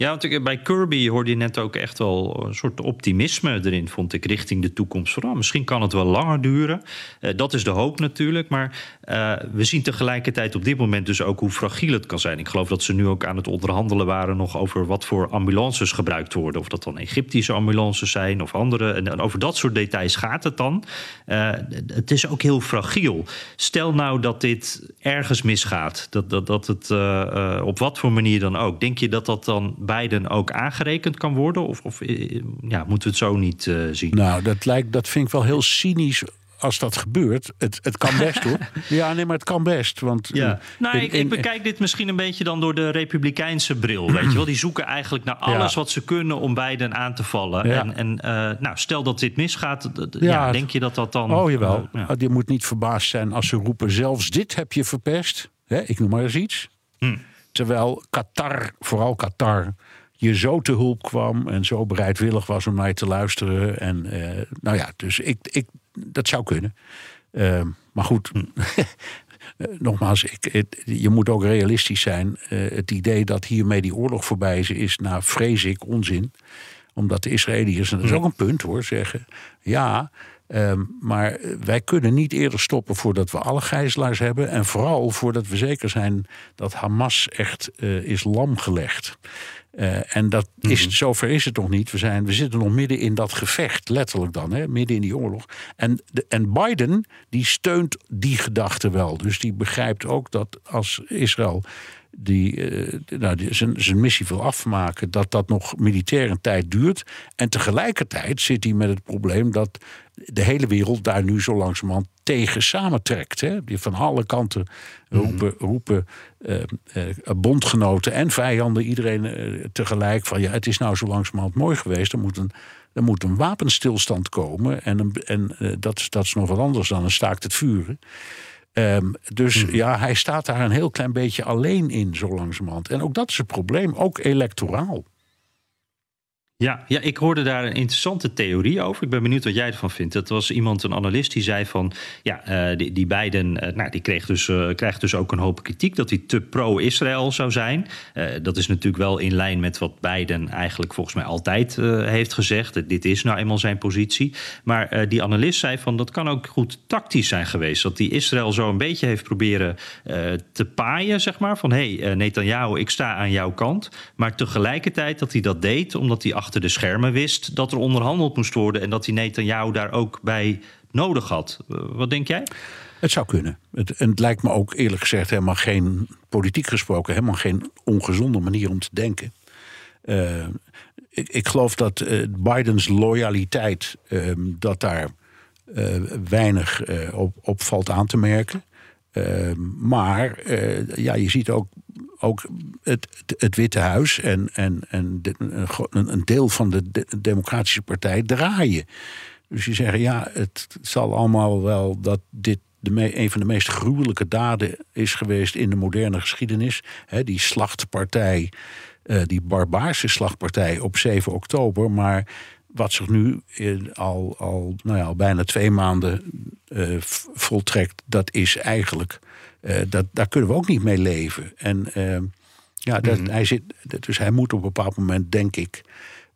Ja, want bij Kirby hoorde je net ook echt wel een soort optimisme erin, vond ik, richting de toekomst. Vooral, misschien kan het wel langer duren. Uh, dat is de hoop natuurlijk. Maar uh, we zien tegelijkertijd op dit moment dus ook hoe fragiel het kan zijn. Ik geloof dat ze nu ook aan het onderhandelen waren nog over wat voor ambulances gebruikt worden. Of dat dan Egyptische ambulances zijn of andere. En, over dat soort details gaat het dan. Uh, het is ook heel fragiel. Stel nou dat dit ergens misgaat, dat, dat, dat het op wat voor manier dan ook. Denk je dat dat dan Biden ook aangerekend kan worden? Of, of eh, ja, moeten we het zo niet uh, zien? Nou, dat, lijkt, dat vind ik wel heel cynisch als dat gebeurt. Het, het kan best hoor. Ja, nee, maar het kan best. Want, ja. nou, ik, ik, bekijk dit misschien een beetje dan door de republikeinse bril. Weet je wel? Die zoeken eigenlijk naar alles wat ze kunnen om Biden aan te vallen. Ja. En, en uh, nou, stel dat dit misgaat, ja. denk je dat dat dan. Oh jawel. Uh. Je moet niet verbaasd zijn als ze roepen: zelfs dit heb je verpest. Hè, ik noem maar eens iets. Hm. Terwijl Qatar, vooral Qatar, je zo te hulp kwam en zo bereidwillig was om mij te luisteren. En eh, nou ja, dus ik, ik, dat zou kunnen. Uh, maar goed, hm. nogmaals, ik, je moet ook realistisch zijn. Uh, het idee dat hiermee die oorlog voorbij is, is nou vrees ik onzin. Omdat de Israëliërs, en dat is hm. ook een punt hoor, zeggen... ja, Um, maar wij kunnen niet eerder stoppen voordat we alle gijzelaars hebben. En vooral voordat we zeker zijn dat Hamas echt uh, is lamgelegd. Uh, en dat is, mm zover is het nog niet. We, zijn, we zitten nog midden in dat gevecht, letterlijk dan, hè, midden in die oorlog. En, de, en Biden, die steunt die gedachte wel. Dus die begrijpt ook dat als Israël die, uh, nou, die zijn, zijn missie wil afmaken, dat dat nog militair een tijd duurt. En tegelijkertijd zit hij met het probleem dat de hele wereld daar nu zo langzamerhand tegen samentrekt. Hè? Van alle kanten roepen, mhm. roepen uh, uh, bondgenoten en vijanden, iedereen tegelijk van ja, het is nou zo langzamerhand mooi geweest. Er moet een, er moet een wapenstilstand komen. En, een, en dat, dat is nog wat anders dan een staakt het vuren. Um, dus mhm. ja, hij staat daar een heel klein beetje alleen in, zo langzamerhand. En ook dat is een probleem, ook electoraal. Ja, ja, ik hoorde daar een interessante theorie over. Ik ben benieuwd wat jij ervan vindt. Dat was iemand, een analist, die zei van... ja, uh, die, die Biden, uh, nou, die kreeg dus, uh, krijgt dus ook een hoop kritiek... dat hij te pro-Israël zou zijn. dat is natuurlijk wel in lijn met wat Biden eigenlijk volgens mij altijd heeft gezegd. Dit is nou eenmaal zijn positie. Maar die analist zei van, dat kan ook goed tactisch zijn geweest. Dat die Israël zo een beetje heeft proberen te paaien, zeg maar. Van, hé, hey, Netanyahu, ik sta aan jouw kant. Maar tegelijkertijd dat hij dat deed, omdat hij achter achter de schermen wist dat er onderhandeld moest worden en dat hij Netanyahu daar ook bij nodig had. Eh, wat denk jij? Het zou kunnen. Het, en het lijkt me ook eerlijk gezegd helemaal geen, politiek gesproken, helemaal geen ongezonde manier om te denken. Uh, ik, ik, geloof dat uh, Bidens loyaliteit, uh, dat daar weinig op, op, valt aan te merken. Maar ja, je ziet ook ook het, het, Witte Huis en, en, en een, deel van de, Democratische Partij draaien. Dus je zeggen, ja, het zal allemaal wel dat dit de een van de meest gruwelijke daden is geweest in de moderne geschiedenis. die slachtpartij, uh, die barbaarse slachtpartij op 7 oktober. Maar wat zich nu al, al, nou ja, al bijna twee maanden uh, voltrekt, dat is eigenlijk uh, dat, daar kunnen we ook niet mee leven. En uh, ja, dat, mm hij zit, dus hij moet op een bepaald moment, denk ik,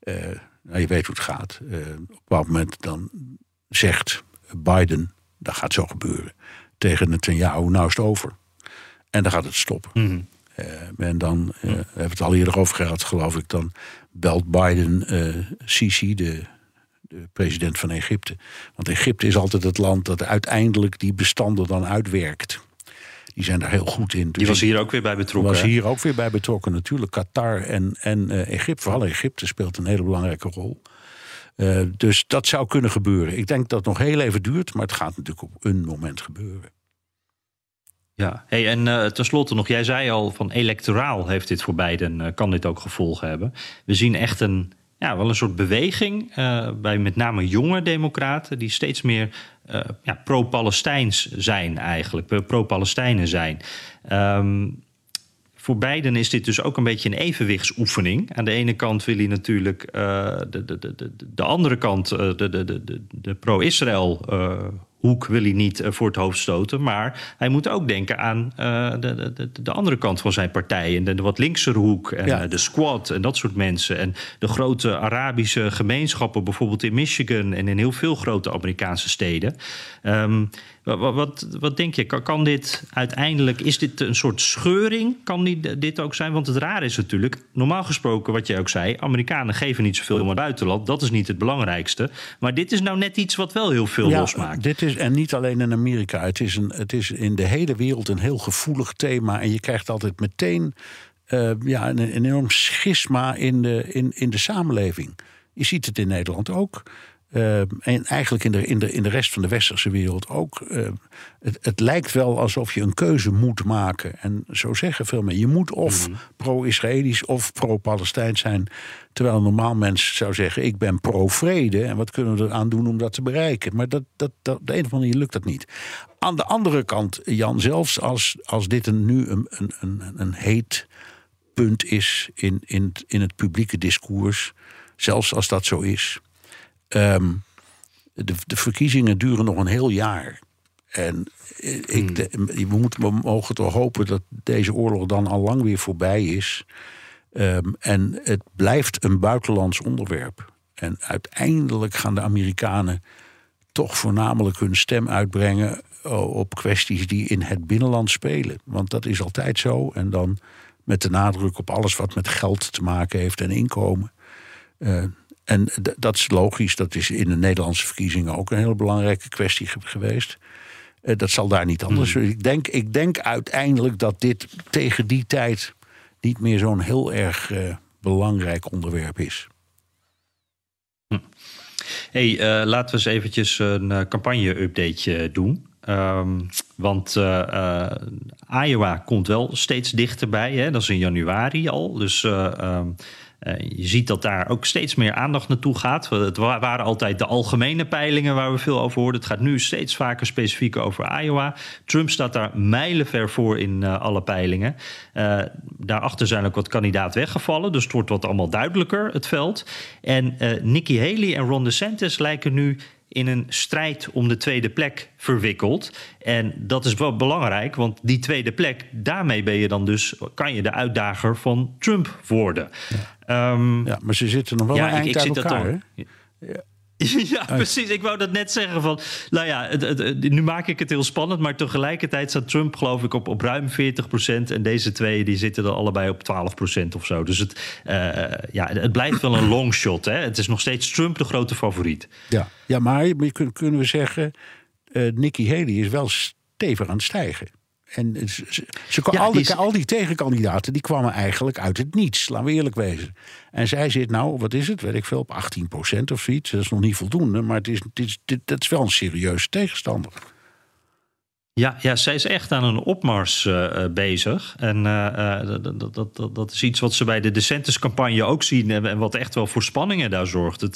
uh, nou, je weet hoe het gaat. op een bepaald moment dan zegt Biden, dat gaat zo gebeuren, tegen Netanyahu, nou is het over. En dan gaat het stoppen. Mm en dan, we hebben het al eerder over gehad, geloof ik, dan belt Biden Sisi, de de president van Egypte. Want Egypte is altijd het land dat uiteindelijk die bestanden dan uitwerkt. Die zijn daar heel goed in. Die was hier ook weer bij betrokken. Was hier ook weer bij betrokken natuurlijk. Qatar en, en uh, Egypte, vooral Egypte speelt een hele belangrijke rol. Uh, dus dat zou kunnen gebeuren. Ik denk dat het nog heel even duurt, maar het gaat natuurlijk op een moment gebeuren. Ja, hey, en uh, tenslotte nog, jij zei al van electoraal heeft dit voor beiden, kan dit ook gevolgen hebben. We zien echt een ja, wel een soort beweging uh, bij met name jonge democraten... die steeds meer ja, pro-Palestijns zijn eigenlijk, pro-Palestijnen zijn. Um, voor beiden is dit dus ook een beetje een evenwichtsoefening. Aan de ene kant wil hij natuurlijk de, de, de, de, andere kant, de, de, de, de pro-Israël hoek wil hij niet eh, voor het hoofd stoten. Maar hij moet ook denken aan uh, de, de, de, andere kant van zijn partij. En de, de wat linksere hoek. En ja. Eh, de squad en dat soort mensen. En de grote Arabische gemeenschappen, bijvoorbeeld in Michigan en in heel veel grote Amerikaanse steden. Um, wat, wat, wat, denk je? Kan, kan, dit uiteindelijk, is dit een soort scheuring? Kan die, dit ook zijn? Want het raar is natuurlijk, normaal gesproken, wat je ook zei, Amerikanen geven niet zoveel om het buitenland. Dat is niet het belangrijkste. Maar dit is nou net iets wat wel heel veel ja, losmaakt. Dit is, en niet alleen in Amerika. Het is, een, het is in de hele wereld een heel gevoelig thema. En je krijgt altijd meteen uh, ja, een, een, enorm schisma in de, in, in de samenleving. Je ziet het in Nederland ook. Uh, en eigenlijk in de, in, de, in de rest van de westerse wereld ook. Uh, het, het, lijkt wel alsof je een keuze moet maken. En zo zeggen veel mensen. Je moet of mm. pro-Israëlisch of pro-Palestijn zijn. Terwijl een normaal mens zou zeggen: Ik ben pro-vrede. En wat kunnen we eraan doen om dat te bereiken? Maar dat, dat, dat, op de een of andere manier lukt dat niet. Aan de andere kant, Jan, zelfs als, als dit een, nu een, een, een, een heet punt is in, in, in het publieke discours, zelfs als dat zo is. Ehm, de, de verkiezingen duren nog een heel jaar. En ik, de- we, moeten, we mogen toch hopen dat deze oorlog dan al lang weer voorbij is. Ehm, en het blijft een buitenlands onderwerp. En uiteindelijk gaan de Amerikanen toch voornamelijk hun stem uitbrengen eh, op kwesties die in het binnenland spelen. Want dat is altijd zo. En dan met de nadruk op alles wat met geld te maken heeft en inkomen. Eh, en dat is logisch. Dat is in de Nederlandse verkiezingen ook een hele belangrijke kwestie ge- geweest. Eh, dat zal daar niet anders zijn. Ik denk, ik denk uiteindelijk dat dit tegen die tijd niet meer zo'n heel erg eh, belangrijk onderwerp is. Hey, eh, laten we eens eventjes een eh, campagne-update doen. Ehm, want eh, Iowa komt wel steeds dichterbij. Hè? Dat is in januari al. Dus eh, ehm, eh, je ziet dat daar ook steeds meer aandacht naartoe gaat. Het wa- waren altijd de algemene peilingen waar we veel over hoorden. Het gaat nu steeds vaker specifiek over Iowa. Trump staat daar mijlenver voor in eh, alle peilingen. Eh, daarachter zijn ook wat kandidaten weggevallen. Dus het wordt wat allemaal duidelijker, het veld. En eh, Nikki Haley en Ron DeSantis lijken nu in een strijd om de tweede plek verwikkeld. En dat is wel belangrijk, want die tweede plek, daarmee ben je dan dus, kan je de uitdager van Trump worden. Ehm, Ja, maar ze zitten nog wel een eind uit dat elkaar. dan- hè? Ja, precies. Ik wou dat net zeggen van... Nou ja, het, het- het- nu maak ik het heel spannend... maar tegelijkertijd staat Trump geloof ik op, op ruim 40% en deze twee die zitten er allebei op 12% of zo. Dus het, eh, ja, het blijft wel een long shot. Hè? Het is nog steeds Trump de grote favoriet. Ja, ja maar kunnen we zeggen, eh Nikki Haley is wel stevig aan het stijgen. En ze, ze- ze- Ja, al, die, al die tegenkandidaten die kwamen eigenlijk uit het niets, laten we eerlijk wezen. En zij zit nou, wat is het, weet ik veel, op 18% of zoiets. Dat is nog niet voldoende, maar het is, het is, dit, dat is wel een serieuze tegenstander. Ja, ja, zij is echt aan een opmars eh, eh, bezig. En eh, dat, dat, dat, dat, is iets wat ze bij de DeSantis-campagne ook zien... en, wat echt wel voor spanningen daar zorgt. Het,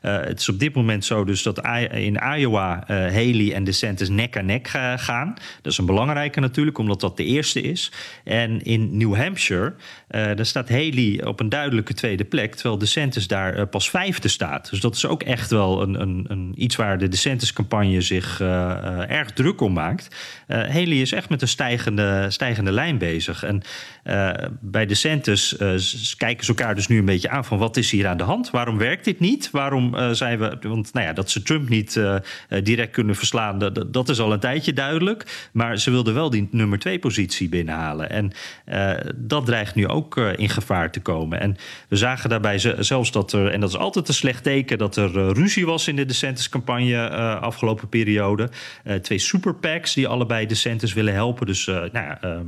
het is op dit moment zo dus dat in Iowa Haley en DeSantis nek aan nek ga- gaan. Dat is een belangrijke natuurlijk, omdat dat de eerste is. En in New Hampshire, daar staat Haley op een duidelijke tweede plek... terwijl DeSantis daar pas vijfde staat. Dus dat is ook echt wel een, een, een, iets waar de DeSantis-campagne zich erg druk om maakt. Eh Haley is echt met een stijgende, stijgende lijn bezig. En eh, bij DeSantis eh, s- kijken ze elkaar dus nu een beetje aan van wat is hier aan de hand? Waarom werkt dit niet? Waarom eh, zijn we... Want nou ja, dat ze Trump niet eh, eh, direct kunnen verslaan, dat, dat is al een tijdje duidelijk. Maar ze wilden wel die nummer twee positie binnenhalen. En eh, dat dreigt nu ook eh, in gevaar te komen. En we zagen daarbij ze- zelfs dat er, en dat is altijd een slecht teken, dat er eh, ruzie was in de DeSantis-campagne eh, afgelopen periode. Eh, twee super PACs die allebei DeSantis willen helpen. Dus nou ja. ehm,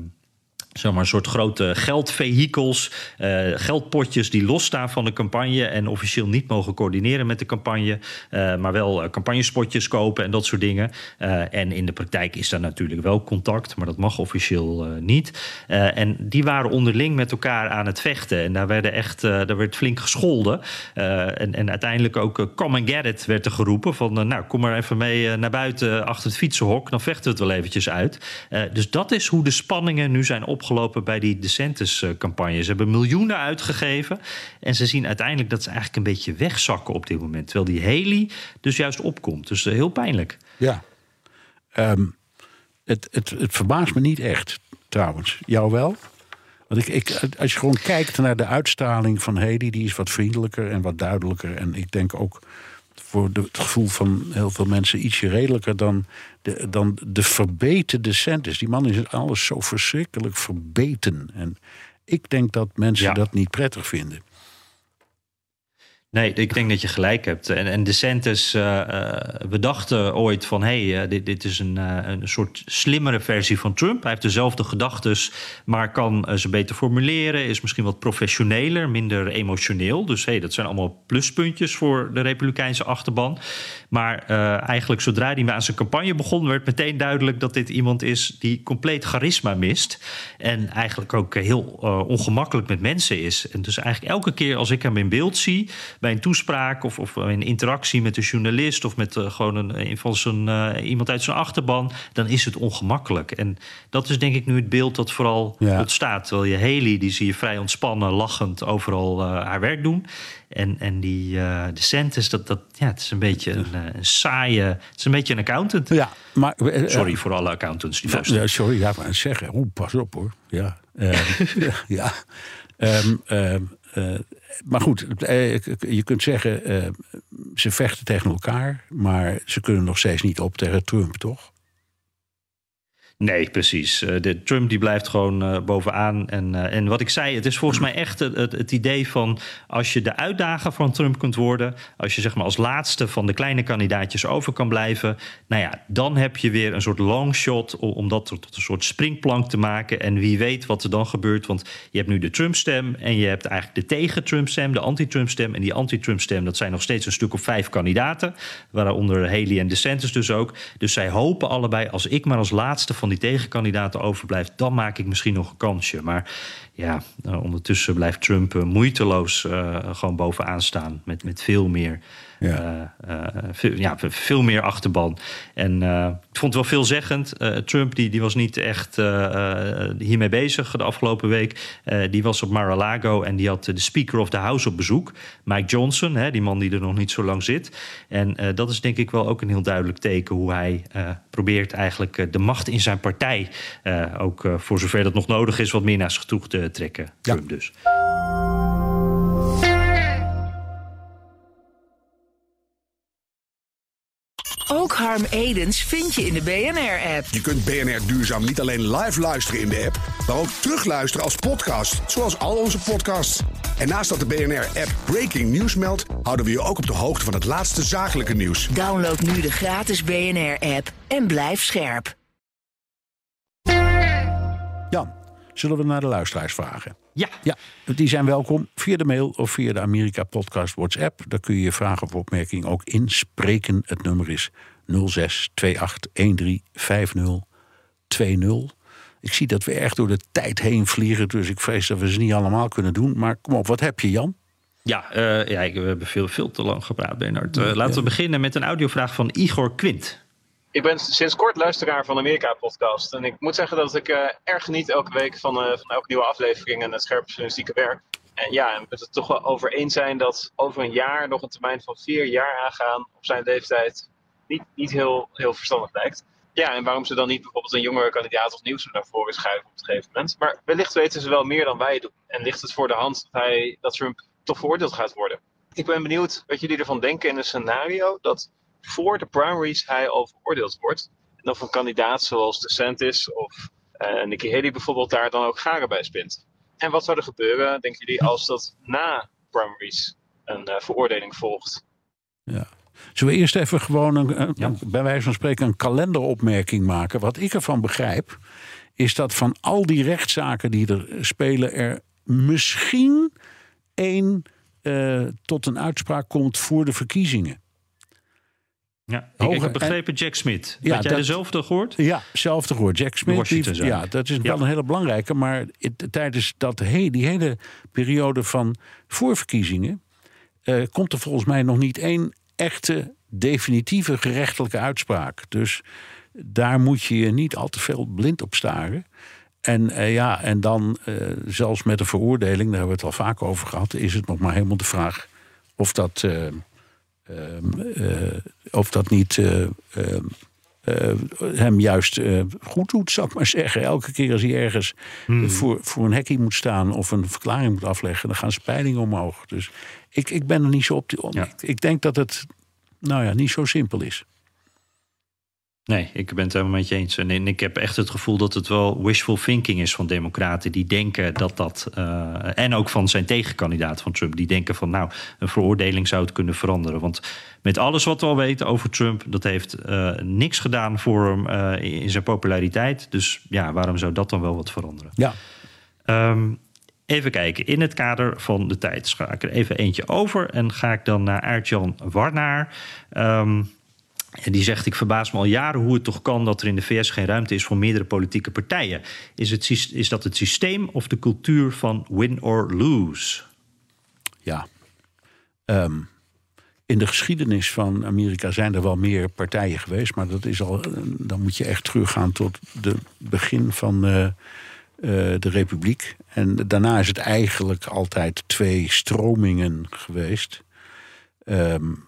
zeg maar, een soort grote geldvehikels, uh, geldpotjes die losstaan van de campagne en officieel niet mogen coördineren met de campagne, uh, maar wel uh, campagnespotjes kopen en dat soort dingen. En in de praktijk is daar natuurlijk wel contact, maar dat mag officieel niet. En die waren onderling met elkaar aan het vechten en daar, werden echt, daar werd flink gescholden. En, en uiteindelijk ook come and get it werd er geroepen van nou kom maar even mee naar buiten achter het fietsenhok, dan vechten we het wel eventjes uit. dus dat is hoe de spanningen nu zijn op opgelopen bij die DeSantis-campagne. Ze hebben miljoenen uitgegeven. En ze zien uiteindelijk dat ze eigenlijk een beetje wegzakken op dit moment. Terwijl die Haley dus juist opkomt. Dus heel pijnlijk. Ja. Um, het, het, het verbaast me niet echt, trouwens. Jou wel? Want ik, ik, als je gewoon kijkt naar de uitstraling van Haley... die is wat vriendelijker en wat duidelijker. En ik denk ook voor de, het gevoel van heel veel mensen ietsje redelijker dan de, dan de verbeten DeSantis. Die man is alles zo verschrikkelijk verbeten. En ik denk dat mensen ja. dat niet prettig vinden. Nee, ik denk dat je gelijk hebt. En, en DeSantis, uh, we dachten ooit van... hé, hey, uh, dit, dit, is een, een soort slimmere versie van Trump. Hij heeft dezelfde gedachtes, maar kan ze beter formuleren. Is misschien wat professioneler, minder emotioneel. Dus hey, dat zijn allemaal pluspuntjes voor de Republikeinse achterban. Maar eigenlijk zodra hij aan zijn campagne begon... werd meteen duidelijk dat dit iemand is die compleet charisma mist. En eigenlijk ook heel ongemakkelijk met mensen is. En dus eigenlijk elke keer als ik hem in beeld zie bij een toespraak of, of een interactie met een journalist of met gewoon een, van zijn, iemand uit zijn achterban, dan is het ongemakkelijk. En dat is denk ik nu het beeld dat vooral ontstaat. Terwijl je Haley, die zie je vrij ontspannen, lachend overal haar werk doen. En, en die uh, de Centis, dat, dat, ja, het is een beetje een, eh, een saaie... Het is een beetje een accountant. Ja, maar... Uh, sorry voor alle accountants die Ja, sorry, ja, maar zeggen. Oeh, pas op hoor. Ja, ja. Um, um, maar goed, je kunt zeggen, ze vechten tegen elkaar... maar ze kunnen nog steeds niet op tegen Trump, toch? Nee, precies. Uh, de Trump die blijft gewoon uh, bovenaan. En, uh, en wat ik zei, het is volgens mij echt het, het, idee van... als je de uitdager van Trump kunt worden... als je zeg maar als laatste van de kleine kandidaatjes over kan blijven... nou ja, dan heb je weer een soort longshot... om dat tot een soort springplank te maken. En wie weet wat er dan gebeurt. Want je hebt nu de Trump-stem... en je hebt eigenlijk de tegen-Trump-stem, de anti-Trump-stem... en die anti-Trump-stem, dat zijn nog steeds een stuk of vijf kandidaten... waaronder Haley en DeSantis dus ook. Dus zij hopen allebei, als ik maar als laatste van die tegenkandidaten overblijft, dan maak ik misschien nog een kansje. Maar ja, uh, ondertussen blijft Trump uh, moeiteloos uh, gewoon bovenaan staan met, met veel meer ja. Uh, veel, ja, veel meer achterban. En uh, ik vond het wel veelzeggend. Trump die, die was niet echt hiermee bezig de afgelopen week. die was op Mar-a-Lago en die had de Speaker of the House op bezoek. Mike Johnson, hè, die man die er nog niet zo lang zit. En dat is denk ik wel ook een heel duidelijk teken... hoe hij probeert eigenlijk de macht in zijn partij... ook voor zover dat nog nodig is, wat meer naar zich toe te trekken. Ja. dus. Harm Edens vind je in de BNR-app. Je kunt BNR Duurzaam niet alleen live luisteren in de app, maar ook terugluisteren als podcast, zoals al onze podcasts. En naast dat de BNR-app Breaking News meldt, houden we je ook op de hoogte van het laatste zakelijke nieuws. Download nu de gratis BNR-app en blijf scherp. Jan, zullen we naar de luisteraars vragen? Ja. ja. Die zijn welkom via de mail of via de Amerika Podcast WhatsApp. Daar kun je je vragen of opmerkingen ook inspreken. Het nummer is 06 28 13 50 Ik zie dat we echt door de tijd heen vliegen, dus ik vrees dat we ze niet allemaal kunnen doen. Maar kom op, wat heb je, Jan? Ja, uh, ja we hebben veel, veel te lang gepraat, Bernard. Uh, laten we beginnen met een audiovraag van Igor Quint. Ik ben sinds kort luisteraar van de Amerika-podcast. En ik moet zeggen dat ik uh, erg geniet elke week van, uh, van elke nieuwe aflevering en het scherpe journalistieke werk. En ja, we het toch wel over eens zijn dat over een jaar nog een termijn van vier jaar aangaan op zijn leeftijd niet, niet heel, heel verstandig lijkt. Ja, en waarom ze dan niet bijvoorbeeld een jongere kandidaat of nieuws naar voren schuiven op een gegeven moment. Maar wellicht weten ze wel meer dan wij doen. En ligt het voor de hand dat, hij, dat Trump toch veroordeeld gaat worden. Ik ben benieuwd wat jullie ervan denken in een scenario dat voor de primaries hij al veroordeeld wordt. En of een kandidaat zoals DeSantis of uh, Nikki Haley bijvoorbeeld daar dan ook garen bij spint. En wat zou er gebeuren, denken jullie, als dat na primaries een uh, veroordeling volgt? Ja. Zullen we eerst even gewoon, een, ja. bij wijze van spreken, een kalenderopmerking maken? Wat ik ervan begrijp, is dat van al die rechtszaken die er spelen, er misschien één uh, tot een uitspraak komt voor de verkiezingen. Ja, ik, heb begrepen Jack Smith. Ja, Had jij dat, dezelfde gehoord? Ja, hetzelfde gehoord. Jack Smith. Die, ja, dat is wel een hele belangrijke. Maar tijdens dat, die hele periode van voorverkiezingen... Uh, komt er volgens mij nog niet één echte definitieve gerechtelijke uitspraak. Dus daar moet je je niet al te veel blind op staren. En uh, ja, en dan uh, zelfs met een veroordeling, daar hebben we het al vaak over gehad, is het nog maar helemaal de vraag of dat, uh, of dat niet hem juist goed doet, zou ik maar zeggen. Elke keer als hij ergens hmm. voor, voor een hekje moet staan of een verklaring moet afleggen, dan gaan speilingen omhoog. Dus ik, ik ben er niet zo op. Ja. ik, ik denk dat het nou ja, niet zo simpel is. Nee, ik ben het helemaal met je eens. En ik heb echt het gevoel dat het wel wishful thinking is van democraten. Die denken dat dat. Uh, en ook van zijn tegenkandidaat van Trump. Die denken van nou, een veroordeling zou het kunnen veranderen. Want met alles wat we al weten over Trump, dat heeft uh, niks gedaan voor hem uh, in zijn populariteit. Dus ja, waarom zou dat dan wel wat veranderen? Ja. Um, Even kijken, in het kader van de tijd ik er even eentje over en ga ik dan naar Aart-Jan Warnaar. Um, die zegt: Ik verbaas me al jaren hoe het toch kan dat er in de VS geen ruimte is voor meerdere politieke partijen. Is, het, is dat het systeem of de cultuur van win or lose? Ja. Ehm, in de geschiedenis van Amerika zijn er wel meer partijen geweest, maar dat is al, dan moet je echt teruggaan tot het begin van uh, de Republiek. En daarna is het eigenlijk altijd twee stromingen geweest. Um,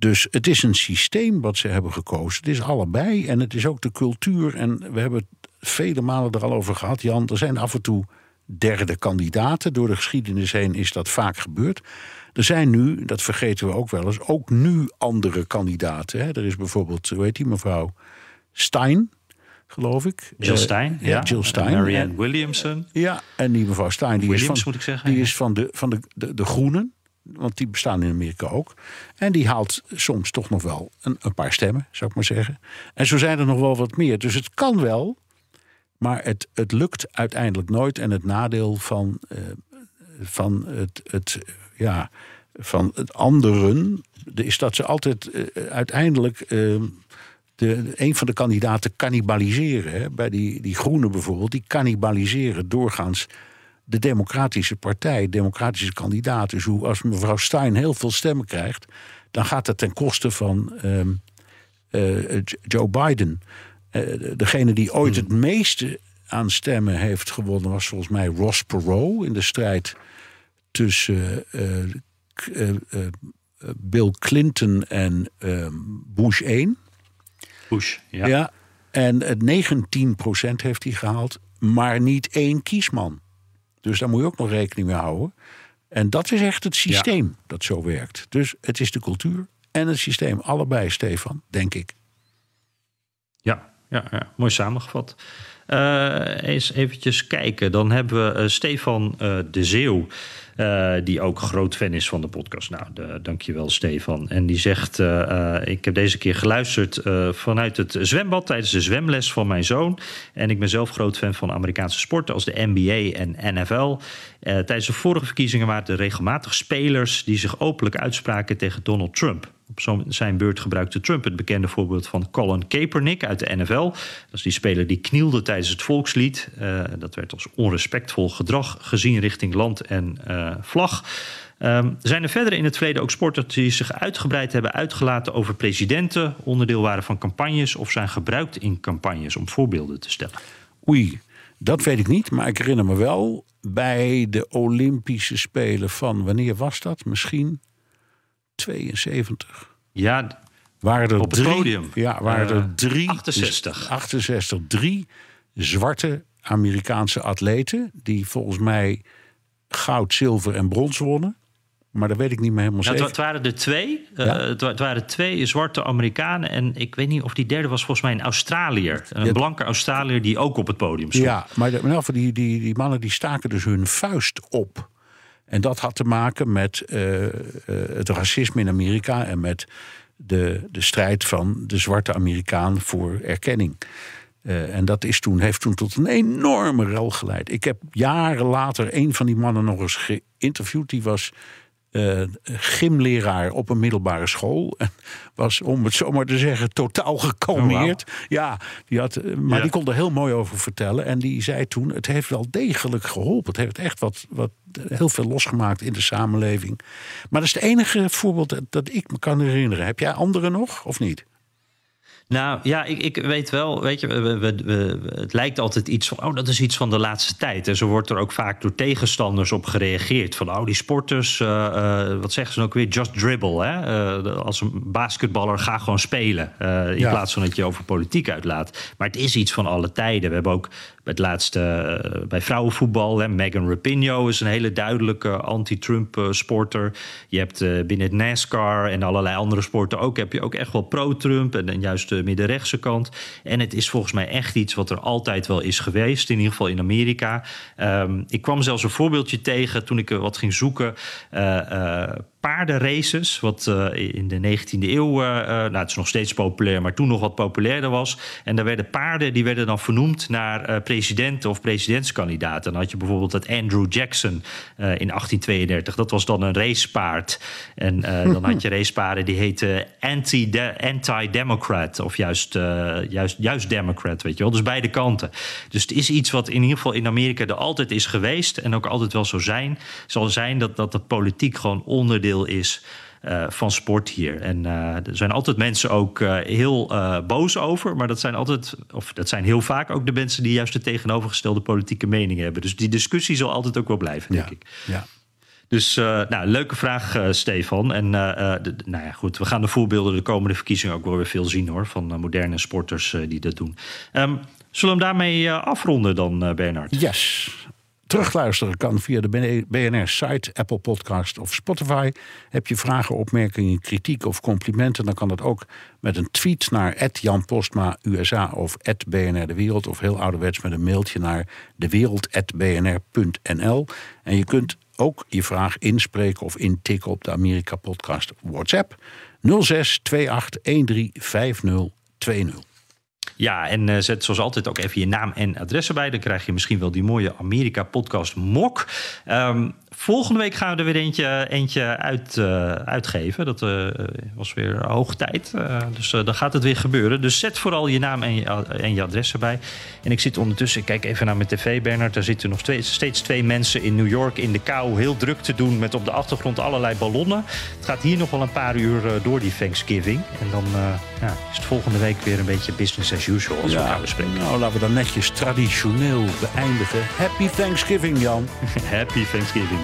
dus het is een systeem wat ze hebben gekozen. Het is allebei en het is ook de cultuur. En we hebben het vele malen er al over gehad, Jan. Er zijn af en toe derde kandidaten. Door de geschiedenis heen is dat vaak gebeurd. Er zijn nu, dat vergeten we ook wel eens, ook nu andere kandidaten. Hè. Er is bijvoorbeeld, hoe heet die mevrouw? Stein, geloof ik. Jill eh, Stein, ja. Jill Stein. Marianne Williamson. Ja, en die mevrouw Stein, die Williams, is van, moet ik zeggen, die is van, de, van de, de, de Groenen. Want die bestaan in Amerika ook. En die haalt soms toch nog wel een, paar stemmen, zou ik maar zeggen. En zo zijn er nog wel wat meer. Dus het kan wel, maar het, het lukt uiteindelijk nooit. En het nadeel van, uh, van, het, het, ja, van het anderen is dat ze altijd uh, uiteindelijk. Uh, de, een van de kandidaten cannibaliseren. Bij die, die groenen bijvoorbeeld, die cannibaliseren doorgaans de Democratische Partij, democratische kandidaat. Dus hoe, als mevrouw Stein heel veel stemmen krijgt, dan gaat dat ten koste van um, uh, Joe Biden. Uh, degene die ooit het meeste aan stemmen heeft gewonnen was volgens mij Ross Perot in de strijd tussen uh, Bill Clinton en ehm, Bush 1. Bush, ja. ja en 19% heeft hij gehaald, maar niet één kiesman. Dus daar moet je ook nog rekening mee houden. En dat is echt het systeem dat zo werkt. Dus het is de cultuur en het systeem. Allebei, Stefan, denk ik. Ja, ja, ja. mooi samengevat. Uh, eens eventjes kijken. Dan hebben we uh, Stefan uh, de Zeeuw. Die ook groot fan is van de podcast. Nou, dankjewel Stefan. En die zegt, ik heb deze keer geluisterd vanuit het zwembad... tijdens de zwemles van mijn zoon. En ik ben zelf groot fan van Amerikaanse sporten... als de NBA en NFL. tijdens de vorige verkiezingen waren er regelmatig spelers... die zich openlijk uitspraken tegen Donald Trump. Op zijn beurt gebruikte Trump het bekende voorbeeld van Colin Kaepernick uit de NFL. Dat is die speler die knielde tijdens het volkslied. Uh, dat werd als onrespectvol gedrag gezien richting land en uh, vlag. Um, zijn er verder in het verleden ook sporters die zich uitgebreid hebben uitgelaten over presidenten, onderdeel waren van campagnes of zijn gebruikt in campagnes om voorbeelden te stellen? Oei, dat weet ik niet, maar ik herinner me wel bij de Olympische Spelen van wanneer was dat? Misschien 72. Ja, waren er op het drie, podium. Ja, waren er Uh, drie. 68. 68. Drie zwarte Amerikaanse atleten. die volgens mij goud, zilver en brons wonnen. Maar dat weet ik niet meer helemaal zeker. het waren er twee. Eh, Ja. het, wa- het waren twee zwarte Amerikanen. En ik weet niet of die derde was volgens mij een Australiër. Een Ja. blanke Australiër die ook op het podium stond. Ja, maar de, die, die, die mannen die staken dus hun vuist op. En dat had te maken met eh, eh, het racisme in Amerika en met de, de strijd van de zwarte Amerikaan voor erkenning. Eh, en dat is toen, heeft toen tot een enorme rel geleid. Ik heb jaren later een van die mannen nog eens geïnterviewd. Die was eh, gymleraar op een middelbare school. En was, om het zo maar te zeggen, totaal gekalmeerd. Ja, die had, eh, maar Ja. die kon er heel mooi over vertellen. En die zei toen, het heeft wel degelijk geholpen. Het heeft echt wat, wat heel veel losgemaakt in de samenleving. Maar dat is het enige voorbeeld dat, dat ik me kan herinneren. Heb jij andere nog, of niet? Nou ja, ik, ik weet wel, weet je, we, we, het lijkt altijd iets van, oh, dat is iets van de laatste tijd. En zo wordt er ook vaak door tegenstanders op gereageerd. Van, oh, die sporters, eh, eh, wat zeggen ze nou ook weer, just dribble. Hè? Eh, als een basketballer, ga gewoon spelen. in Ja. plaats van dat je over politiek uitlaat. Maar het is iets van alle tijden. We hebben ook het laatste eh, bij vrouwenvoetbal, hè, Megan Rapinoe is een hele duidelijke anti-Trump eh, sporter. Je hebt eh, binnen het NASCAR en allerlei andere sporten ook, heb je ook echt wel pro-Trump en, en juist de middenrechtse kant. En het is volgens mij echt iets wat er altijd wel is geweest, in ieder geval in Amerika. Ehm, ik kwam zelfs een voorbeeldje tegen toen ik wat ging zoeken. Paardenraces, wat eh, in de 19e eeuw, eh, eh, nou het is nog steeds populair, maar toen nog wat populairder was. En daar werden paarden, die werden dan vernoemd naar eh, presidenten of presidentskandidaten. Dan had je bijvoorbeeld het Andrew Jackson in 1832, dat was dan een racepaard. En dan had je racepaarden die heten anti- anti-democrat of juist, juist, juist democrat, weet je wel. Dus beide kanten. Dus het is iets wat in ieder geval in Amerika er altijd is geweest en ook altijd wel zo zijn, zal zijn dat, dat de politiek gewoon onderdeel onderdeel is uh, van sport hier. En uh, er zijn altijd mensen ook uh, heel boos over. Maar dat zijn altijd, of dat zijn heel vaak ook de mensen die juist de tegenovergestelde politieke mening hebben. Dus die discussie zal altijd ook wel blijven, denk ja. ik. Ja. Dus nou, leuke vraag, Stefan. En de, nou ja, goed, we gaan de voorbeelden de komende verkiezingen ook wel weer veel zien hoor. Van moderne sporters die dat doen. Um, zullen we hem daarmee afronden dan, Bernard? Yes. Terugluisteren kan via de BNR-site, Apple Podcast of Spotify. Heb je vragen, opmerkingen, kritiek of complimenten... dan kan dat ook met een tweet naar Jan Postma USA of BNR De Wereld... of heel ouderwets met een mailtje naar dewereld.bnr.nl. En je kunt ook je vraag inspreken of intikken op de Amerika-podcast WhatsApp... 06 28 13 5020. Ja, en uh, zet zoals altijd ook even je naam en adres erbij. Dan krijg je misschien wel die mooie Amerika-podcast mok. Um, volgende week gaan we er weer eentje, eentje uit, uh, uitgeven. Dat uh, was weer hoog tijd. dus dan gaat het weer gebeuren. Dus zet vooral je naam en je, en je adres erbij. En ik zit ondertussen, ik kijk even naar mijn tv, Bernard. Daar zitten nog twee, steeds twee mensen in New York in de kou heel druk te doen... met op de achtergrond allerlei ballonnen. Het gaat hier nog wel een paar uur door die Thanksgiving. En dan ja, is het volgende week weer een beetje business as usual als ja, we gaan bespreken. Nou, laten we dan netjes traditioneel beëindigen. Happy Thanksgiving, Jan. Happy Thanksgiving,